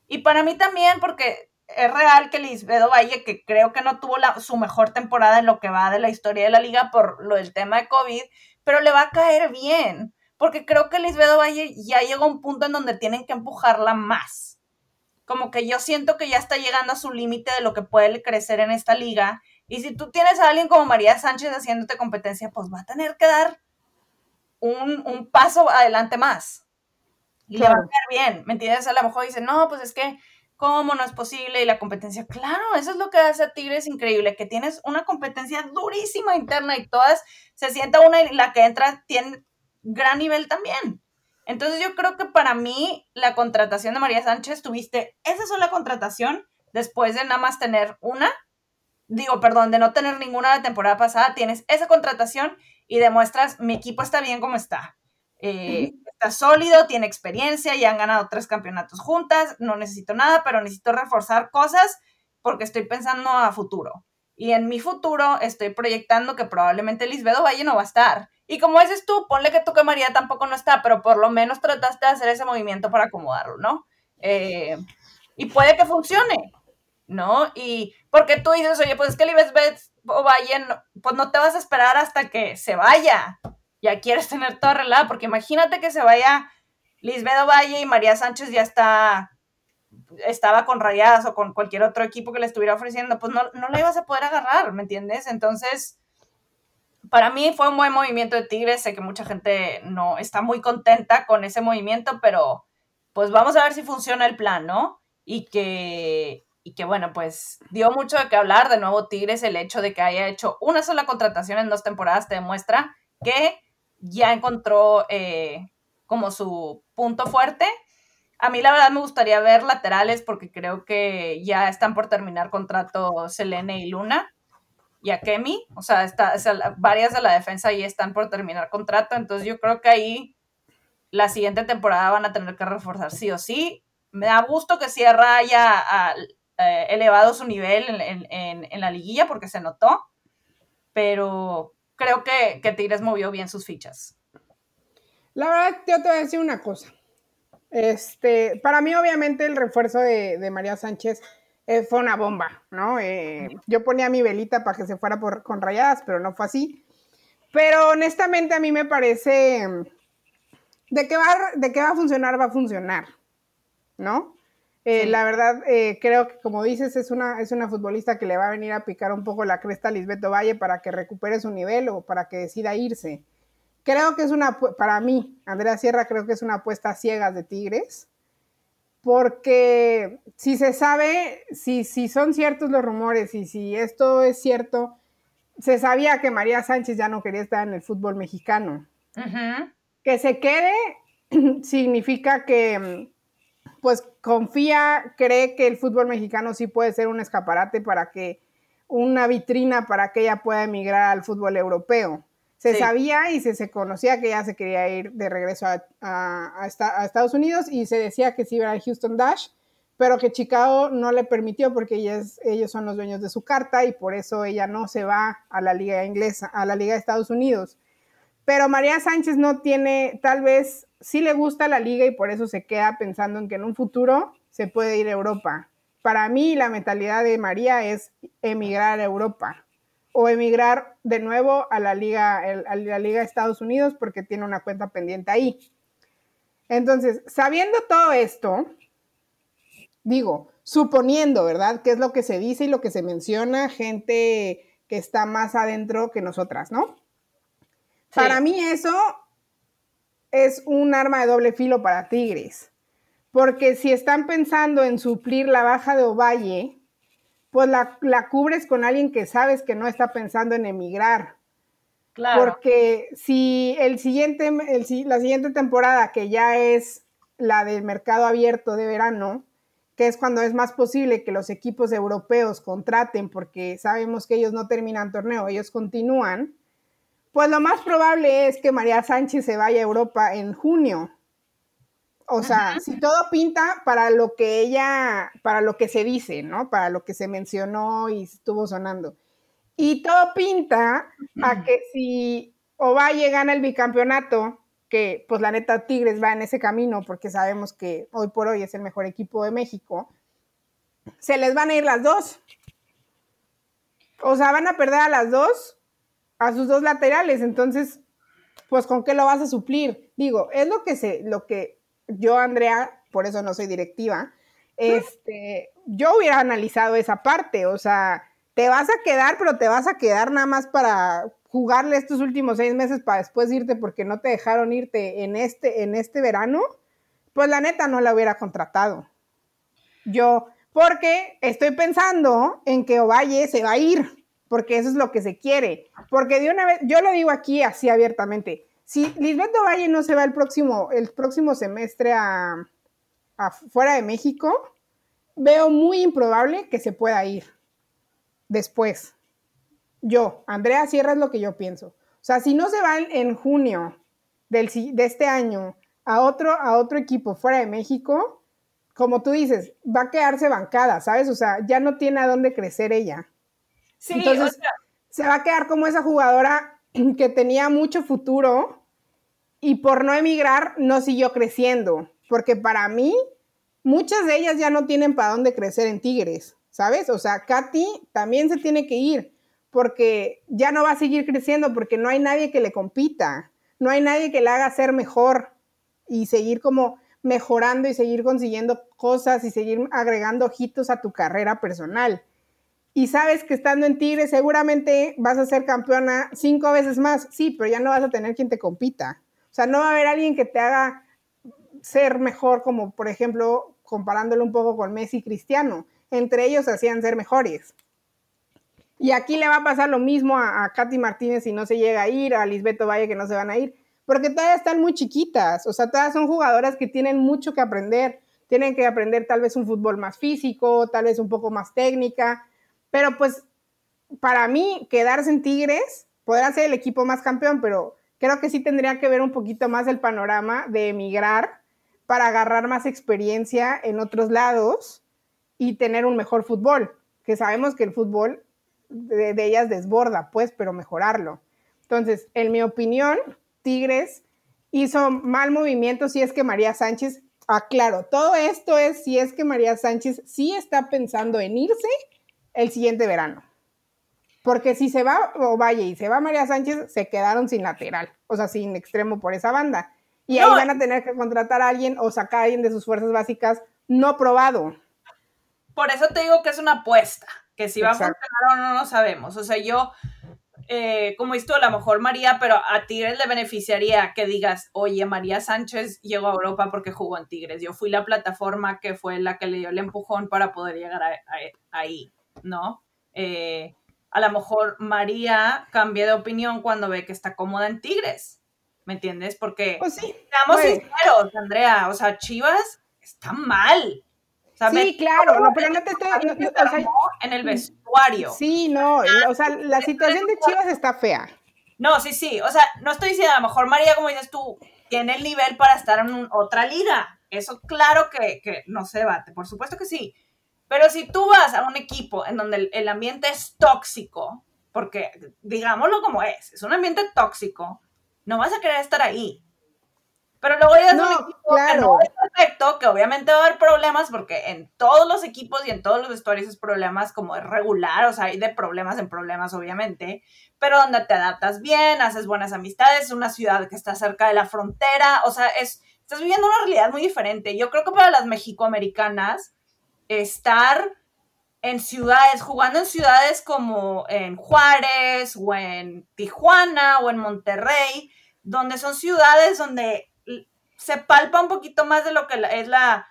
Y para mí también, porque es real que Lisbedo Valle, que creo que no tuvo su mejor temporada en lo que va de la historia de la liga por lo del tema de COVID, pero le va a caer bien, porque creo que Lisbedo Valle ya llegó a un punto en donde tienen que empujarla más. Como que yo siento que ya está llegando a su límite de lo que puede crecer en esta liga. Y si tú tienes a alguien como María Sánchez haciéndote competencia, pues va a tener que dar un, paso adelante más. Y le va a caer bien, ¿me entiendes? A lo mejor dice, no, pues es que ¿Cómo no es posible? Y la competencia, claro, eso es lo que hace a Tigres increíble, que tienes una competencia durísima interna y todas se sienta una y la que entra tiene gran nivel también. Entonces yo creo que para mí la contratación de María Sánchez tuviste esa sola contratación después de nada más tener una, digo, perdón, de no tener ninguna de temporada pasada, tienes esa contratación y demuestras mi equipo está bien como está. Eh, está sólido, tiene experiencia, ya han ganado tres campeonatos juntas, no necesito nada, pero necesito reforzar cosas porque estoy pensando a futuro. Y en mi futuro estoy proyectando que probablemente Lisbedo Valle no va a estar. Y como dices tú, ponle que que María tampoco no está, pero por lo menos trataste de hacer ese movimiento para acomodarlo, ¿no? Eh, y puede que funcione, ¿no? Y porque tú dices, oye, pues es que Lisbeth Valle, pues no te vas a esperar hasta que se vaya ya quieres tener todo arreglado, porque imagínate que se vaya Lisbedo Valle y María Sánchez ya está, estaba con Rayadas o con cualquier otro equipo que le estuviera ofreciendo, pues no, no le ibas a poder agarrar, ¿me entiendes? Entonces, para mí fue un buen movimiento de Tigres, sé que mucha gente no está muy contenta con ese movimiento, pero pues vamos a ver si funciona el plan, ¿no? Y que, y que bueno, pues dio mucho de qué hablar, de nuevo Tigres, el hecho de que haya hecho una sola contratación en dos temporadas te demuestra que ya encontró eh, como su punto fuerte. A mí la verdad me gustaría ver laterales porque creo que ya están por terminar contrato Selene y Luna y a Kemi. O sea, está, varias de la defensa ya están por terminar contrato. Entonces yo creo que ahí la siguiente temporada van a tener que reforzar sí o sí. Me da gusto que Sierra haya eh, elevado su nivel en, en la liguilla porque se notó. Pero creo que, que Tigres movió bien sus fichas. La verdad, yo te voy a decir una cosa. Este, para mí, obviamente, el refuerzo de, María Sánchez eh, fue una bomba, ¿no? Eh, yo ponía mi velita para que se fuera por, con rayadas, pero no fue así. Pero honestamente, a mí me parece de que va, de que va a funcionar, va a funcionar, ¿no? Eh, la verdad, eh, creo que como dices, es una, es una futbolista que le va a venir a picar un poco la cresta a Lisbeto Valle para que recupere su nivel o para que decida irse. Creo que es una, para mí, Andrea Sierra, creo que es una apuesta a ciegas de Tigres, porque si se sabe, si, si son ciertos los rumores y si esto es cierto, se sabía que María Sánchez ya no quería estar en el fútbol mexicano. Que se quede significa que pues confía, cree que el fútbol mexicano sí puede ser un escaparate para que una vitrina para que ella pueda emigrar al fútbol europeo. Se sabía y se, se, conocía que ya se quería ir de regreso a, a, a, Estados Unidos y se decía que sí iba al Houston Dash, pero que Chicago no le permitió porque ellos son los dueños de su carta y por eso ella no se va a la liga inglesa, a la liga de Estados Unidos. Pero María Sánchez no tiene, tal vez sí le gusta la liga y por eso se queda pensando en que en un futuro se puede ir a Europa. Para mí la mentalidad de María es emigrar a Europa o emigrar de nuevo a la liga, a la liga de Estados Unidos porque tiene una cuenta pendiente ahí. Entonces, sabiendo todo esto, digo, suponiendo, ¿verdad? ¿Qué es lo que se dice y lo que se menciona? Gente que está más adentro que nosotras, ¿no? Para mí eso es un arma de doble filo para Tigres, porque si están pensando en suplir la baja de Ovalle, pues la, cubres con alguien que sabes que no está pensando en emigrar. Claro. Porque si el siguiente, la siguiente temporada, que ya es la del mercado abierto de verano, que es cuando es más posible que los equipos europeos contraten, porque sabemos que ellos no terminan torneo, ellos continúan, pues lo más probable es que María Sánchez se vaya a Europa en junio. O sea, si todo pinta para lo que ella, para lo que se dice, ¿no? Para lo que se mencionó y estuvo sonando. Y todo pinta a que si Ovalle gana el bicampeonato, que pues la neta Tigres va en ese camino porque sabemos que hoy por hoy es el mejor equipo de México, se les van a ir las dos. O sea, van a perder a las dos a sus dos laterales. Entonces, pues con qué lo vas a suplir? Digo, es lo que sé, lo que yo, Andrea, por eso no soy directiva, este, yo hubiera analizado esa parte, o sea, te vas a quedar, pero te vas a quedar nada más para jugarle estos últimos seis meses para después irte porque no te dejaron irte en este, en este verano, pues la neta no la hubiera contratado. Yo, porque estoy pensando en que Ovalle se va a ir porque eso es lo que se quiere. Porque de una vez, yo lo digo aquí así abiertamente, si Lisbeth Valle no se va el próximo, el próximo semestre a, fuera de México, veo muy improbable que se pueda ir después. Yo, Andrea Sierra es lo que yo pienso. O sea, si no se va en junio del, de este año a otro, a otro equipo fuera de México, como tú dices, va a quedarse bancada, ¿sabes? O sea, ya no tiene a dónde crecer ella. Sí, Entonces, se va a quedar como esa jugadora que tenía mucho futuro y por no emigrar no siguió creciendo. Porque para mí, muchas de ellas ya no tienen para dónde crecer en Tigres, ¿sabes? O sea, Katy también se tiene que ir porque ya no va a seguir creciendo porque no hay nadie que le compita, no hay nadie que le haga ser mejor y seguir como mejorando y seguir consiguiendo cosas y seguir agregando ojitos a tu carrera personal y sabes que estando en Tigres seguramente vas a ser campeona cinco veces más, sí, pero ya no vas a tener quien te compita. O sea, no va a haber alguien que te haga ser mejor, como por ejemplo, comparándolo un poco con Messi y Cristiano. Entre ellos hacían ser mejores. Y aquí le va a pasar lo mismo a, Katy Martínez si no se llega a ir, a Lisbeto Valle que no se van a ir, porque todavía están muy chiquitas, o sea, todas son jugadoras que tienen mucho que aprender, tienen que aprender tal vez un fútbol más físico, tal vez un poco más técnica, pero pues para mí quedarse en Tigres podrá ser el equipo más campeón, pero creo que sí tendría que ver un poquito más el panorama de emigrar para agarrar más experiencia en otros lados y tener un mejor fútbol, que sabemos que el fútbol de, de ellas desborda, pues, pero mejorarlo. Entonces, en mi opinión, Tigres hizo mal movimiento si es que María Sánchez, aclaro, todo esto es si es que María Sánchez sí está pensando en irse el siguiente verano. Porque si se va Ovalle y se va María Sánchez, se quedaron sin lateral, o sea, sin extremo por esa banda. Y ahí van a tener que contratar a alguien o sacar a alguien de sus fuerzas básicas no probado. Por eso te digo que es una apuesta, que si va a funcionar o no, no sabemos. O sea, yo, eh, como visto, a lo mejor María, pero a Tigres le beneficiaría que digas, oye, María Sánchez llegó a Europa porque jugó en Tigres. Yo fui la plataforma que fue la que le dio el empujón para poder llegar ahí. ¿No? Eh, a lo mejor María cambia de opinión cuando ve que está cómoda en Tigres, ¿me entiendes? Porque, pues sí, seamos sinceros, Andrea, o sea, Chivas está mal. sí, claro, no, pero no te estoy... en el vestuario. Sí, no, o sea, la situación de Chivas está fea. No, sí, sí. O sea, no estoy diciendo, a lo mejor María, como dices tú, tiene el nivel para estar en otra liga. Eso claro que, que, no se debate, por supuesto que sí. Pero si tú vas a un equipo en donde el, ambiente es tóxico, porque digámoslo como es, es un ambiente tóxico, no vas a querer estar ahí. Pero luego ya es un equipo que no es perfecto, que obviamente va a haber problemas, porque en todos los equipos y en todos los vestuarios es problemas como es regular, o sea, hay de problemas en problemas, obviamente, pero donde te adaptas bien, haces buenas amistades, es una ciudad que está cerca de la frontera, o sea, es, estás viviendo una realidad muy diferente. Yo creo que para las mexicoamericanas, estar en ciudades, jugando en ciudades como en Juárez o en Tijuana o en Monterrey, donde son ciudades donde se palpa un poquito más de lo que es la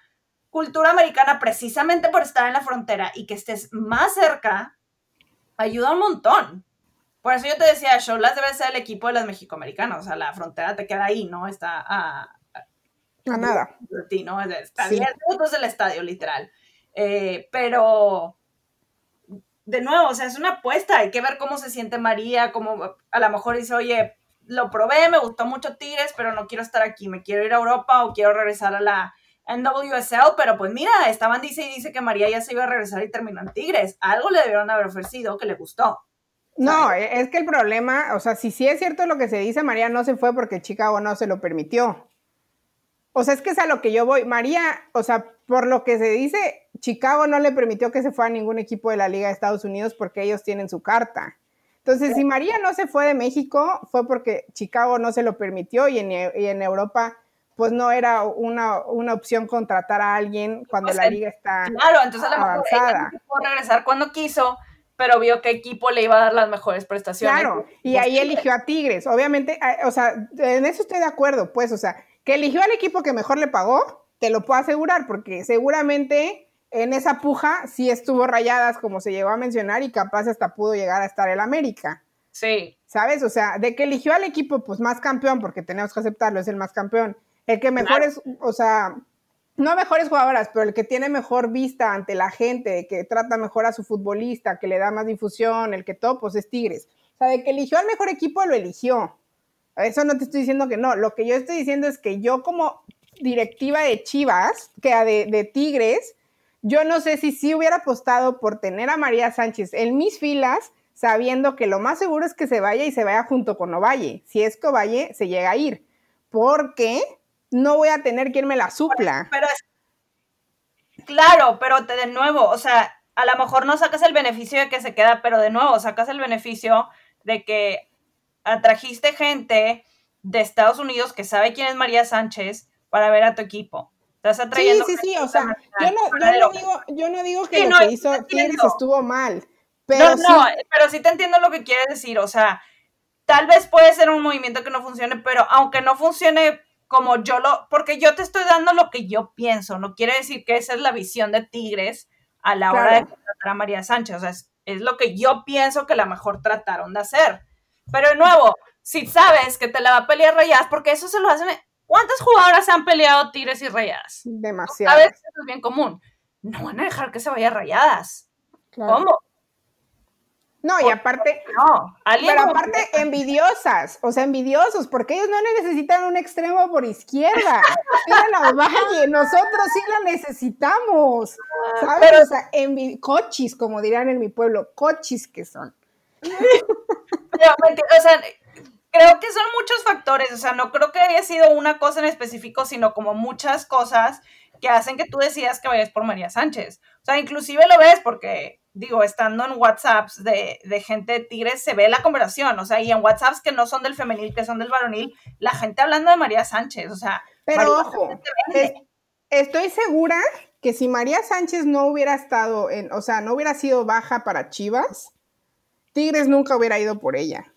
cultura americana precisamente por estar en la frontera y que estés más cerca, ayuda un montón. Por eso yo te decía, Cholas debe ser el equipo de las mexicoamericanas, o sea, la frontera te queda ahí, ¿no? Está a... a, nada. ¿no? Está 10 minutos del estadio, literal. Eh, pero, de nuevo, o sea, es una apuesta, hay que ver cómo se siente María, como a lo mejor dice, oye, lo probé, me gustó mucho Tigres, pero no quiero estar aquí, me quiero ir a Europa o quiero regresar a la NWSL, pero pues mira, estaban dice y dice que María ya se iba a regresar y terminó en Tigres. Algo le debieron haber ofrecido que le gustó. No, es que el problema, o sea, si sí es cierto lo que se dice, María no se fue porque Chicago no se lo permitió. O sea, es que es a lo que yo voy. María, o sea, por lo que se dice, Chicago no le permitió que se fuera a ningún equipo de la Liga de Estados Unidos porque ellos tienen su carta. Entonces, si María no se fue de México, fue porque Chicago no se lo permitió y en, Europa, pues no era una, opción contratar a alguien cuando pues la liga está Claro, entonces a lo mejor ella regresar cuando quiso, pero vio qué equipo le iba a dar las mejores prestaciones. Claro, y ahí eligió a Tigres. Obviamente, o sea, en eso estoy de acuerdo, pues, o sea, que eligió al equipo que mejor le pagó, te lo puedo asegurar, porque seguramente en esa puja sí estuvo rayadas, como se llegó a mencionar, y capaz hasta pudo llegar a estar el América. Sí. ¿Sabes? O sea, de que eligió al equipo, pues más campeón, porque tenemos que aceptarlo, es el más campeón. El que mejor es, o sea, no mejores jugadoras, pero el que tiene mejor vista ante la gente, que trata mejor a su futbolista, que le da más difusión, el que todo, pues es Tigres. O sea, de que eligió al mejor equipo, lo eligió. Eso no te estoy diciendo que no. Lo que yo estoy diciendo es que yo como directiva de Chivas, que de, de Tigres, yo no sé si sí hubiera apostado por tener a María Sánchez en mis filas, sabiendo que lo más seguro es que se vaya y se vaya junto con Ovalle. Si es que Ovalle se llega a ir, porque no voy a tener quien me la supla. Claro, pero de nuevo, o sea, a lo mejor no sacas el beneficio de que se queda, pero de nuevo sacas el beneficio de que atrajiste gente de Estados Unidos que sabe quién es María Sánchez para ver a tu equipo. Estás atrayendo. Sí, sí, sí, o sea, yo no, digo, yo no digo que lo que hizo Tigres estuvo mal. Pero no, no, pero sí te entiendo lo que quieres decir. O sea, tal vez puede ser un movimiento que no funcione, pero aunque no funcione como yo lo. Porque yo te estoy dando lo que yo pienso. No quiere decir que esa es la visión de Tigres a la hora de contratar a María Sánchez. O sea, es, es lo que yo pienso que la mejor trataron de hacer. Pero de nuevo, si sabes que te la va a pelear Rayas, porque eso se lo hacen ¿Cuántas jugadoras han peleado Tigres y Rayadas? Demasiado. A veces es bien común. No van a dejar que se vaya Rayadas. ¿Cómo? No, y aparte, no, pero aparte envidiosas, o sea, envidiosos, porque ellos no necesitan un extremo por izquierda. Tienen a Valle, nosotros sí la necesitamos, ¿sabes? Pero, o sea, cochis, como dirán en mi pueblo, cochis que son. o sea, creo que son muchos factores, o sea, no creo que haya sido una cosa en específico, sino como muchas cosas que hacen que tú decidas que vayas por María Sánchez. O sea, inclusive lo ves porque, digo, estando en WhatsApps de, gente de Tigres, se ve la conversación, o sea, y en WhatsApps que no son del femenil, que son del varonil, la gente hablando de María Sánchez, o sea... Pero ojo, estoy segura que si María Sánchez no hubiera estado en, o sea, no hubiera sido baja para Chivas, Tigres nunca hubiera ido por ella.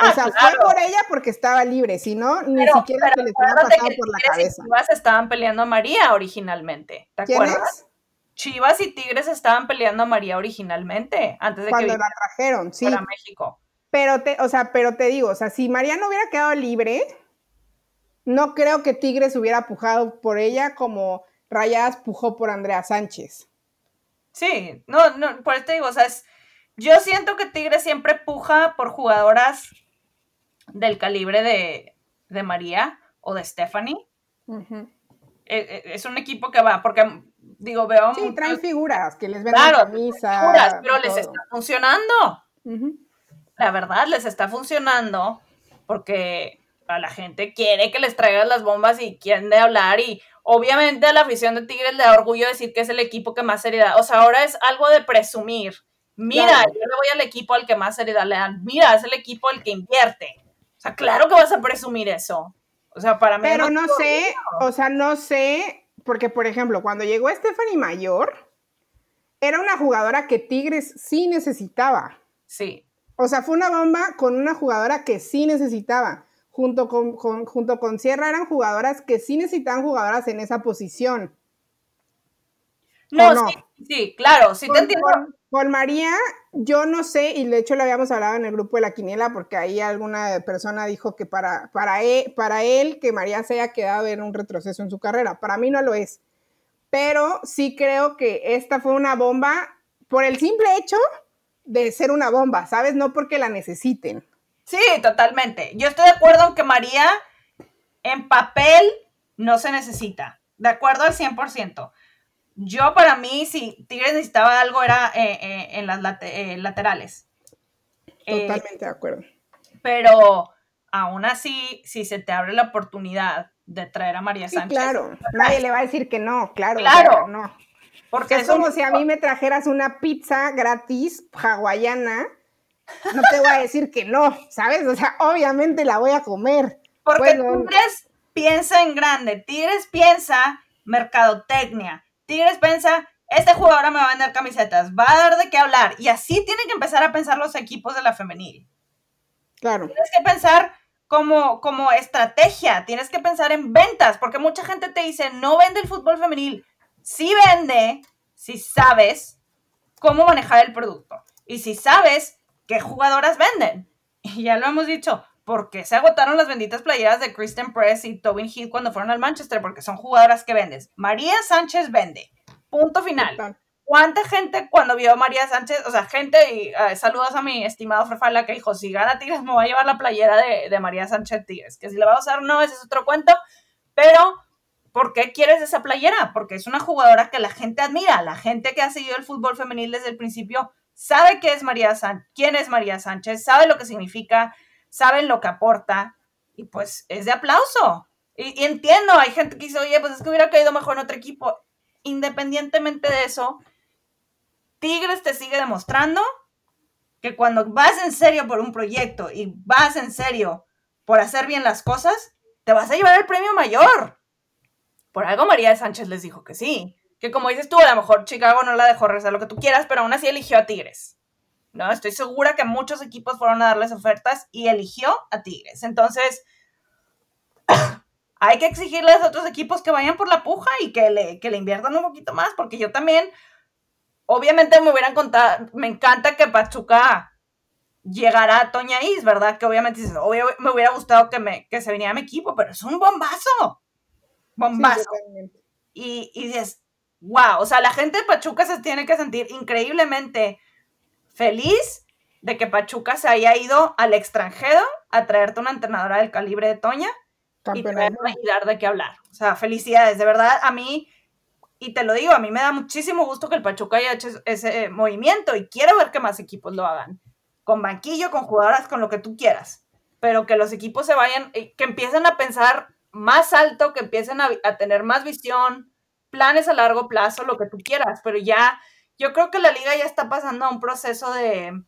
Ah, o sea, fue por ella porque estaba libre, si no, ni siquiera se les hubiera pasado por la cabeza. Chivas estaban peleando a María originalmente, ¿te acuerdas? Chivas y Tigres estaban peleando a María originalmente, antes de Cuando la trajeron, sí. Para México. Pero te, o sea, pero te digo, o sea, si María no hubiera quedado libre, no creo que Tigres hubiera pujado por ella como Rayas pujó por Andrea Sánchez. Sí, no, no, por eso te digo, o sea, es yo siento que Tigres siempre puja por jugadoras del calibre de, de María o de Stephanie. E, e, es, un equipo que va, porque digo, veo. Sí, traen figuras que les venden claro, figuras, pero les está funcionando. La verdad, les está funcionando porque a la gente quiere que les traigas las bombas y quieren de hablar y obviamente a la afición de Tigres le da orgullo decir que es el equipo que más seriedad, o sea, ahora es algo de presumir. Mira, yo le voy al equipo al que más seriedad le dan. Mira, es el equipo al que invierte. O sea, claro que vas a presumir eso. O sea, para mí. Pero no, sé, o sea, no sé, porque por ejemplo, cuando llegó Stephanie Mayor, era una jugadora que Tigres sí necesitaba. Sí. O sea, fue una bomba con una jugadora que sí necesitaba. Junto con, junto con Sierra eran jugadoras que sí necesitaban jugadoras en esa posición. No, no? Sí, sí, claro, sí te entiendo. Con María, yo no sé, y de hecho lo habíamos hablado en el grupo de la quiniela, porque ahí alguna persona dijo que para, para, él, para él que María se haya quedado en un retroceso en su carrera. Para mí no lo es. Pero sí creo que esta fue una bomba por el simple hecho de ser una bomba, ¿sabes? No porque la necesiten. Sí, totalmente. Yo estoy de acuerdo en que María en papel no se necesita. De acuerdo al 100%. Yo para mí, si Tigres necesitaba algo, era eh, eh, en las eh, laterales. Totalmente de acuerdo. Pero aún así, si se te abre la oportunidad de traer a María Sánchez. Claro, nadie le va a decir que no, claro. Claro. no. Porque es como si a mí me trajeras una pizza gratis hawaiana, no te voy a decir que no, ¿sabes? O sea, obviamente la voy a comer. Porque Tigres piensa en grande, Tigres piensa mercadotecnia, Tigres piensa, este jugador me va a vender camisetas, va a dar de qué hablar. Y así tienen que empezar a pensar los equipos de la femenil. Claro. Tienes que pensar como, como estrategia, tienes que pensar en ventas, porque mucha gente te dice, no vende el fútbol femenil. Sí vende si sabes cómo manejar el producto y si sabes qué jugadoras venden. Y ya lo hemos dicho, porque se agotaron las benditas playeras de Kristen Press y Tobin Heath cuando fueron al Manchester, porque son jugadoras que vendes. María Sánchez vende. Punto final. ¿Cuánta gente cuando vio a María Sánchez, o sea, gente, y uh, saludos a mi estimado Frefala que dijo, si gana Tigres me va a llevar la playera de, María Sánchez Tigres, que si la va a usar no, ese es otro cuento, pero ¿por qué quieres esa playera? Porque es una jugadora que la gente admira, la gente que ha seguido el fútbol femenil desde el principio sabe qué es María Sánchez, quién es María Sánchez, sabe lo que significa, saben lo que aporta y pues es de aplauso. Y, entiendo, hay gente que dice, oye, pues es que hubiera caído mejor en otro equipo. Independientemente de eso, Tigres te sigue demostrando que cuando vas en serio por un proyecto y vas en serio por hacer bien las cosas, te vas a llevar el premio mayor. Por algo María Sánchez les dijo que sí. Que como dices tú, a lo mejor Chicago no la dejó rezar lo que tú quieras, pero aún así eligió a Tigres. ¿No? Estoy segura que muchos equipos fueron a darles ofertas y eligió a Tigres. Entonces, hay que exigirles a otros equipos que vayan por la puja y que le, le inviertan un poquito más, porque yo también, obviamente me hubieran contado, me encanta que Pachuca llegara a Toña Is, ¿verdad? Que obviamente me hubiera gustado que, me, que se viniera a mi equipo, pero es un bombazo. Bombazo. y, y dices, wow, o sea, la gente de Pachuca se tiene que sentir increíblemente feliz de que Pachuca se haya ido al extranjero a traerte una entrenadora del calibre de Toña y, dar de qué hablar. O sea, felicidades, de verdad, a mí, y te lo digo, a mí me da muchísimo gusto que el Pachuca haya hecho ese movimiento y quiero ver que más equipos lo hagan. Con banquillo, con jugadoras, con lo que tú quieras. Pero que los equipos se vayan, eh, que empiecen a pensar más alto, que empiecen a, a tener más visión, planes a largo plazo, lo que tú quieras, pero ya yo creo que la liga ya está pasando a un proceso de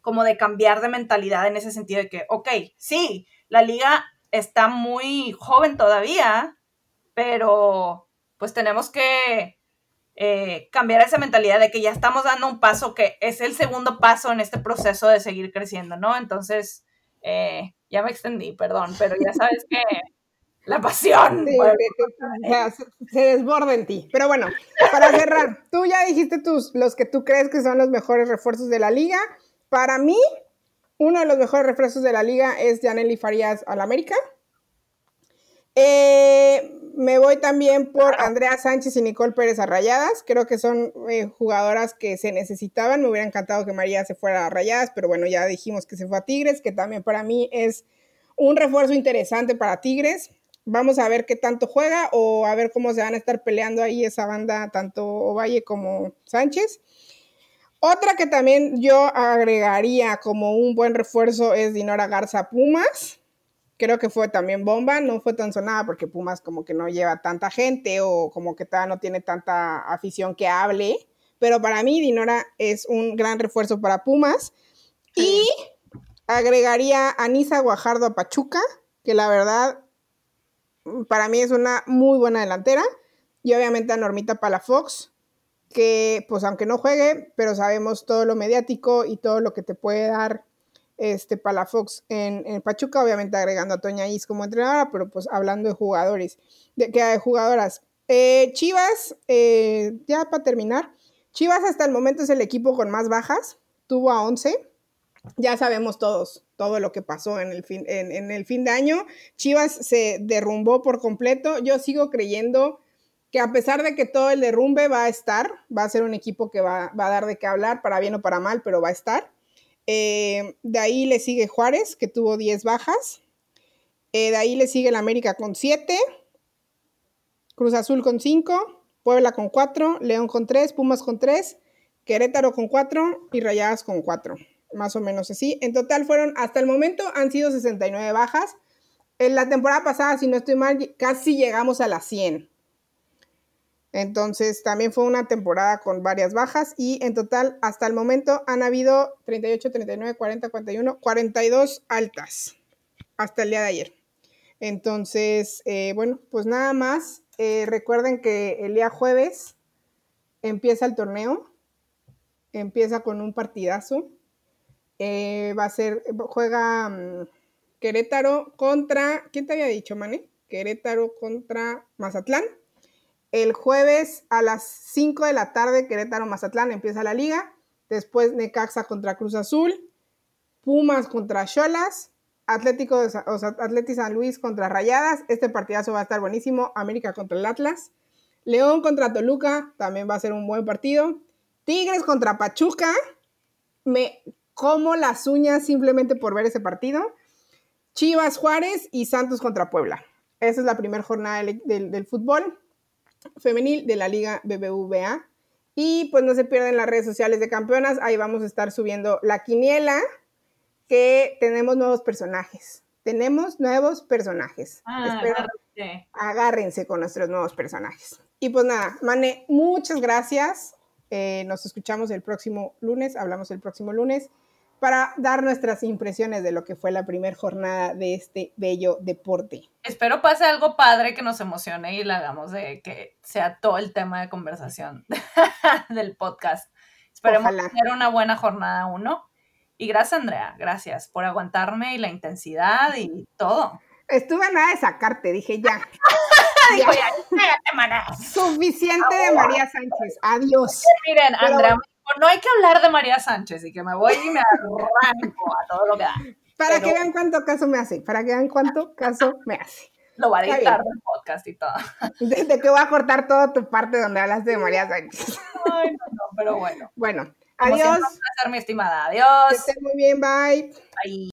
como de cambiar de mentalidad en ese sentido de que, ok, sí, la liga está muy joven todavía, pero pues tenemos que eh, cambiar esa mentalidad de que ya estamos dando un paso que es el segundo paso en este proceso de seguir creciendo, ¿no? Entonces, eh, ya me extendí, perdón, pero ya sabes que la pasión. se, desborda en ti. Pero bueno, para cerrar, tú ya dijiste tus, los que tú crees que son los mejores refuerzos de la liga. Para mí, uno de los mejores refuerzos de la liga es Janely Farías al América. Eh, me voy también por Andrea Sánchez y Nicole Pérez a Rayadas. Creo que son eh, jugadoras que se necesitaban. Me hubiera encantado que María se fuera a Rayadas, pero bueno, ya dijimos que se fue a Tigres, que también para mí es un refuerzo interesante para Tigres. Vamos a ver qué tanto juega o a ver cómo se van a estar peleando ahí esa banda, tanto Ovalle como Sánchez. Otra que también yo agregaría como un buen refuerzo es Dinora Garza Pumas. Creo que fue también bomba, no fue tan sonada porque Pumas como que no lleva tanta gente o como que no tiene tanta afición que hable, pero para mí Dinora es un gran refuerzo para Pumas. Y agregaría a Nisa Guajardo a Pachuca, que la verdad para mí es una muy buena delantera y obviamente a Normita Palafox, que pues aunque no juegue, pero sabemos todo lo mediático y todo lo que te puede dar este, Palafox en, Pachuca, obviamente agregando a Toña Is como entrenadora, pero pues hablando de jugadores, de, que hay jugadoras. Eh, Chivas, eh, ya para terminar, Chivas hasta el momento es el equipo con más bajas, tuvo a 11, ya sabemos todos todo lo que pasó en el fin, en, el fin de año. Chivas se derrumbó por completo, yo sigo creyendo que a pesar de que todo el derrumbe va a estar, va a ser un equipo que va, va a dar de qué hablar, para bien o para mal, pero va a estar. Eh, de ahí le sigue Juárez, que tuvo 10 bajas. Eh, de ahí le sigue el América con 7. Cruz Azul con 5. Puebla con 4. León con 3. Pumas con 3. Querétaro con 4. Y Rayadas con 4. Más o menos así. En total fueron, hasta el momento, han sido 69 bajas. En la temporada pasada, si no estoy mal, casi llegamos a las 100. Entonces también fue una temporada con varias bajas y en total hasta el momento han habido 38, 39, 40, 41, 42 altas hasta el día de ayer. Entonces, eh, bueno, pues nada más. Eh, recuerden que el día jueves empieza el torneo, empieza con un partidazo. Eh, va a ser, juega mm, Querétaro contra, ¿quién te había dicho, Mane? Querétaro contra Mazatlán. El jueves a las 5 de la tarde, Querétaro Mazatlán empieza la liga. Después Necaxa contra Cruz Azul. Pumas contra Cholas. Atlético, o sea, San Luis contra Rayadas. Este partidazo va a estar buenísimo. América contra el Atlas. León contra Toluca. También va a ser un buen partido. Tigres contra Pachuca. Me como las uñas simplemente por ver ese partido. Chivas Juárez y Santos contra Puebla. Esa es la primera jornada del fútbol femenil de la Liga BBVA. Y pues no se pierdan las redes sociales de campeonas, ahí vamos a estar subiendo la quiniela, que tenemos nuevos personajes. Tenemos nuevos personajes. Ah, agárrense con nuestros nuevos personajes. Y pues nada, Mane, muchas gracias. Eh, nos escuchamos el próximo lunes, hablamos el próximo lunes para dar nuestras impresiones de lo que fue la primera jornada de este bello deporte. Espero pase algo padre que nos emocione y la hagamos de que sea todo el tema de conversación del podcast. Esperemos tener una buena jornada uno. Y gracias, Andrea, gracias por aguantarme y la intensidad y todo. Estuve a nada de sacarte, dije ya. Dijo ya, Suficiente de María Sánchez. Adiós. Miren, Andrea no hay que hablar de María Sánchez y que me voy y me arranco a todo lo que da. Para que vean cuánto caso me hace, para que vean cuánto caso me hace. Lo va a editar del podcast y todo. Desde que voy a cortar toda tu parte donde hablaste de María Sánchez. Ay, no, no, pero bueno. Bueno, adiós. Como mi estimada. Adiós. Que esté muy bien, bye. Bye.